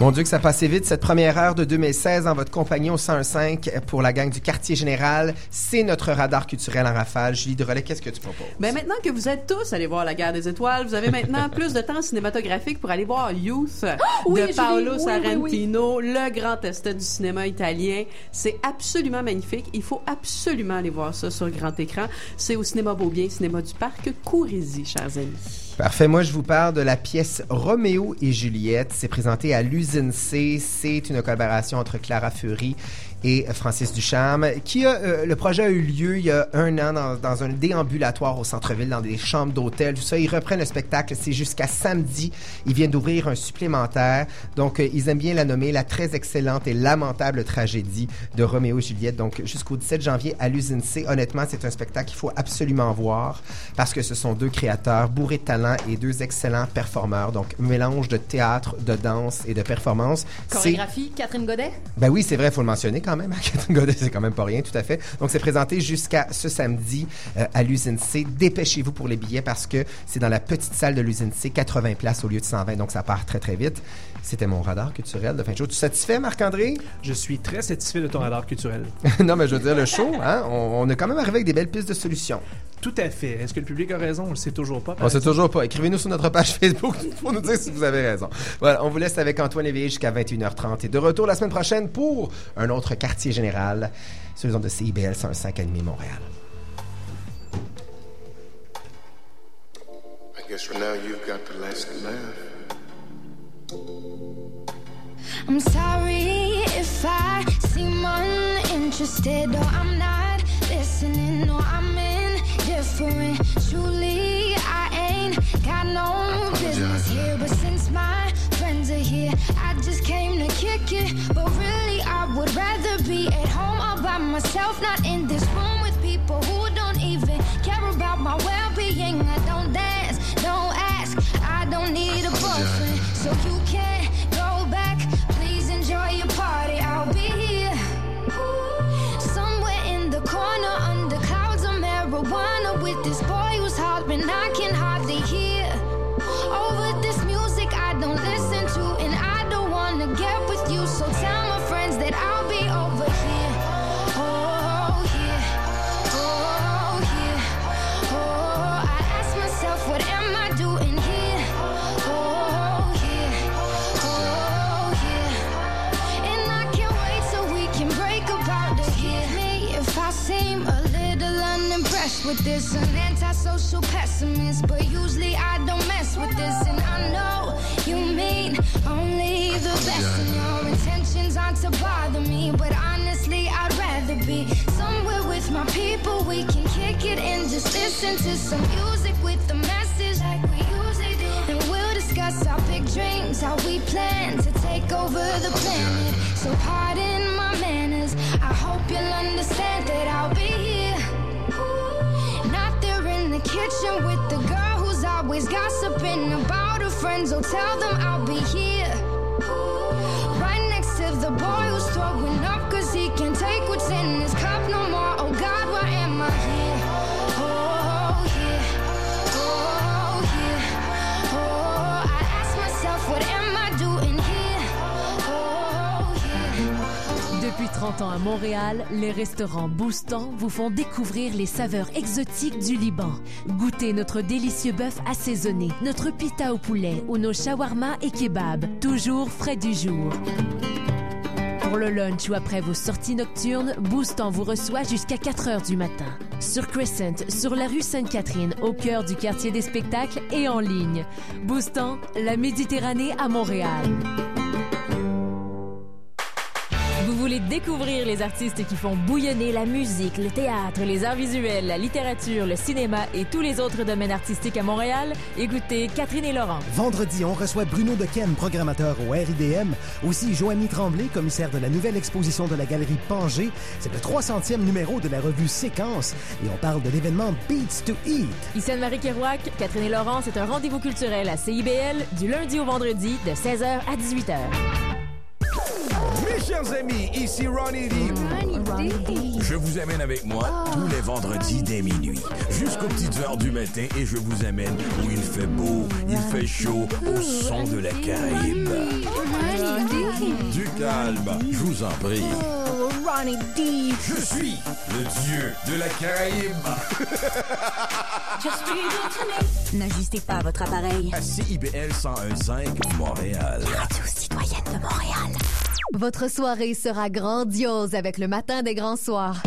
Mon Dieu, que ça passait vite cette première heure de 2016 en votre compagnie au 101.5 pour la gang du quartier général. C'est notre radar culturel en rafale. Julie de Relais, qu'est-ce que tu proposes? Ben maintenant que vous êtes tous allés voir La Guerre des Étoiles, vous avez maintenant plus de temps cinématographique pour aller voir Youth oui, de Julie, Paolo oui, le grand esthète du cinéma italien. C'est absolument magnifique. Il faut absolument aller voir ça sur grand écran. C'est au cinéma Beaubien, cinéma du parc Courrézy, chers amis. Parfait. Moi, je vous parle de la pièce Roméo et Juliette. C'est présenté à l'usine C. C'est une collaboration entre Clara Fury et Francis Ducharme, qui a, euh, le projet a eu lieu il y a un an dans, dans un déambulatoire au centre-ville, dans des chambres d'hôtel, tout ça. Ils reprennent le spectacle, c'est jusqu'à samedi. Ils viennent d'ouvrir un supplémentaire. Donc, euh, ils aiment bien la nommer la très excellente et lamentable tragédie de Roméo et Juliette. Donc, jusqu'au 17 janvier à l'usine C. Honnêtement, c'est un spectacle qu'il faut absolument voir parce que ce sont deux créateurs bourrés de talent et deux excellents performeurs. Donc, mélange de théâtre, de danse et de performance. Chorégraphie, Catherine Godet? ben oui, c'est vrai, il faut le mentionner quand c'est quand même pas rien, tout à fait. Donc, c'est présenté jusqu'à ce samedi euh, à l'usine C. Dépêchez-vous pour les billets parce que c'est dans la petite salle de l'usine C, 80 places au lieu de 120, donc ça part très, très vite. C'était mon radar culturel de fin de show. Tu es satisfait, Marc-André? Je suis très satisfait de ton radar culturel. non, mais je veux dire, le show, hein, on, on est quand même arrivé avec des belles pistes de solutions. Tout à fait. Est-ce que le public a raison? On le sait toujours pas. On sait exemple. toujours pas. Écrivez-nous sur notre page Facebook pour nous dire si vous avez raison. Voilà, on vous laisse avec Antoine Léveillé jusqu'à 21h30 et de retour la semaine prochaine pour un autre quartier général sur les ondes de CIBL 105 animé Montréal. I guess for now you've got the last laugh. I'm sorry if I seem uninterested or I'm not listening or I'm indifferent. Truly, I ain't got no business here, but since my friends are here, I just came to kick it. But really, I would rather be at home all by myself, not in this room with people who don't even care about my well-being. I don't dance, don't ask, I don't need a boyfriend, so you marijuana with this boy who's hollering I can hardly hear. Over this music I don't listen this. An antisocial pessimist, but usually I don't mess with this. And I know you mean only the best. And your intentions aren't to bother me, but honestly, I'd rather be somewhere with my people. We can kick it and just listen to some music with the message like we usually do. And we'll discuss our big dreams, how we plan to take over the planet. So pardon my manners. I hope you'll understand that I'll be here. Kitchen with the girl who's always gossiping about her friends. Oh, tell them I'll be here. Right next to the boy who's throwing up cause he can't take what's in his Depuis 30 ans à Montréal, les restaurants Boostan vous font découvrir les saveurs exotiques du Liban. Goûtez notre délicieux bœuf assaisonné, notre pita au poulet ou nos shawarma et kebabs, toujours frais du jour. Pour le lunch ou après vos sorties nocturnes, Boostan vous reçoit jusqu'à 4 heures du matin. Sur Crescent, sur la rue Sainte-Catherine, au cœur du quartier des spectacles et en ligne. Boostan, la Méditerranée à Montréal. Découvrir les artistes qui font bouillonner la musique, le théâtre, les arts visuels, la littérature, le cinéma et tous les autres domaines artistiques à Montréal? Écoutez Catherine et Laurent. Vendredi, on reçoit Bruno Dequem, programmateur au RIDM. Aussi, Joanie Tremblay, commissaire de la nouvelle exposition de la galerie Pangé. C'est le 300e numéro de la revue Séquence. Et on parle de l'événement Beats to Eat. Ici Anne-Marie Kerouac, Catherine et Laurent, c'est un rendez-vous culturel à CIBL du lundi au vendredi de 16h à 18h. Mes chers amis, ici Ronnie D. Je vous amène avec moi tous les vendredis dès minuit, jusqu'aux petites heures du matin, et je vous amène où il fait beau, il fait chaud, au son de la Caraïbe. Du calme, je vous en prie. Ronnie D. Je suis le dieu de la Caraïbe. N'ajustez pas votre appareil. À CIBL 101.5 Montréal. Radio citoyenne de Montréal. Votre soirée sera grandiose avec le matin des grands soirs.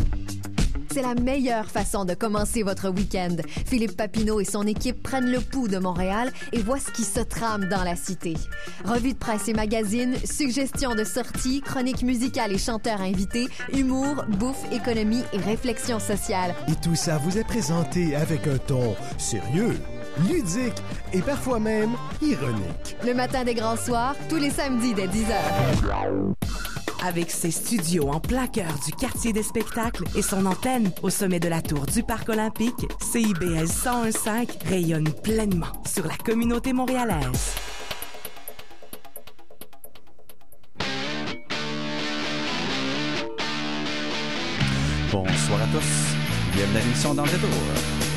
C'est la meilleure façon de commencer votre week-end. Philippe Papineau et son équipe prennent le pouls de Montréal et voient ce qui se trame dans la cité. Revue de presse et magazines, suggestions de sorties, chroniques musicales et chanteurs invités, humour, bouffe, économie et réflexion sociale. Et tout ça vous est présenté avec un ton sérieux, ludique et parfois même ironique. Le matin des grands soirs, tous les samedis dès 10h. Avec ses studios en plein cœur du quartier des spectacles et son antenne au sommet de la tour du Parc olympique, CIBL 101.5 rayonne pleinement sur la communauté montréalaise. Bonsoir à tous. Bienvenue à l'émission Dans le détour.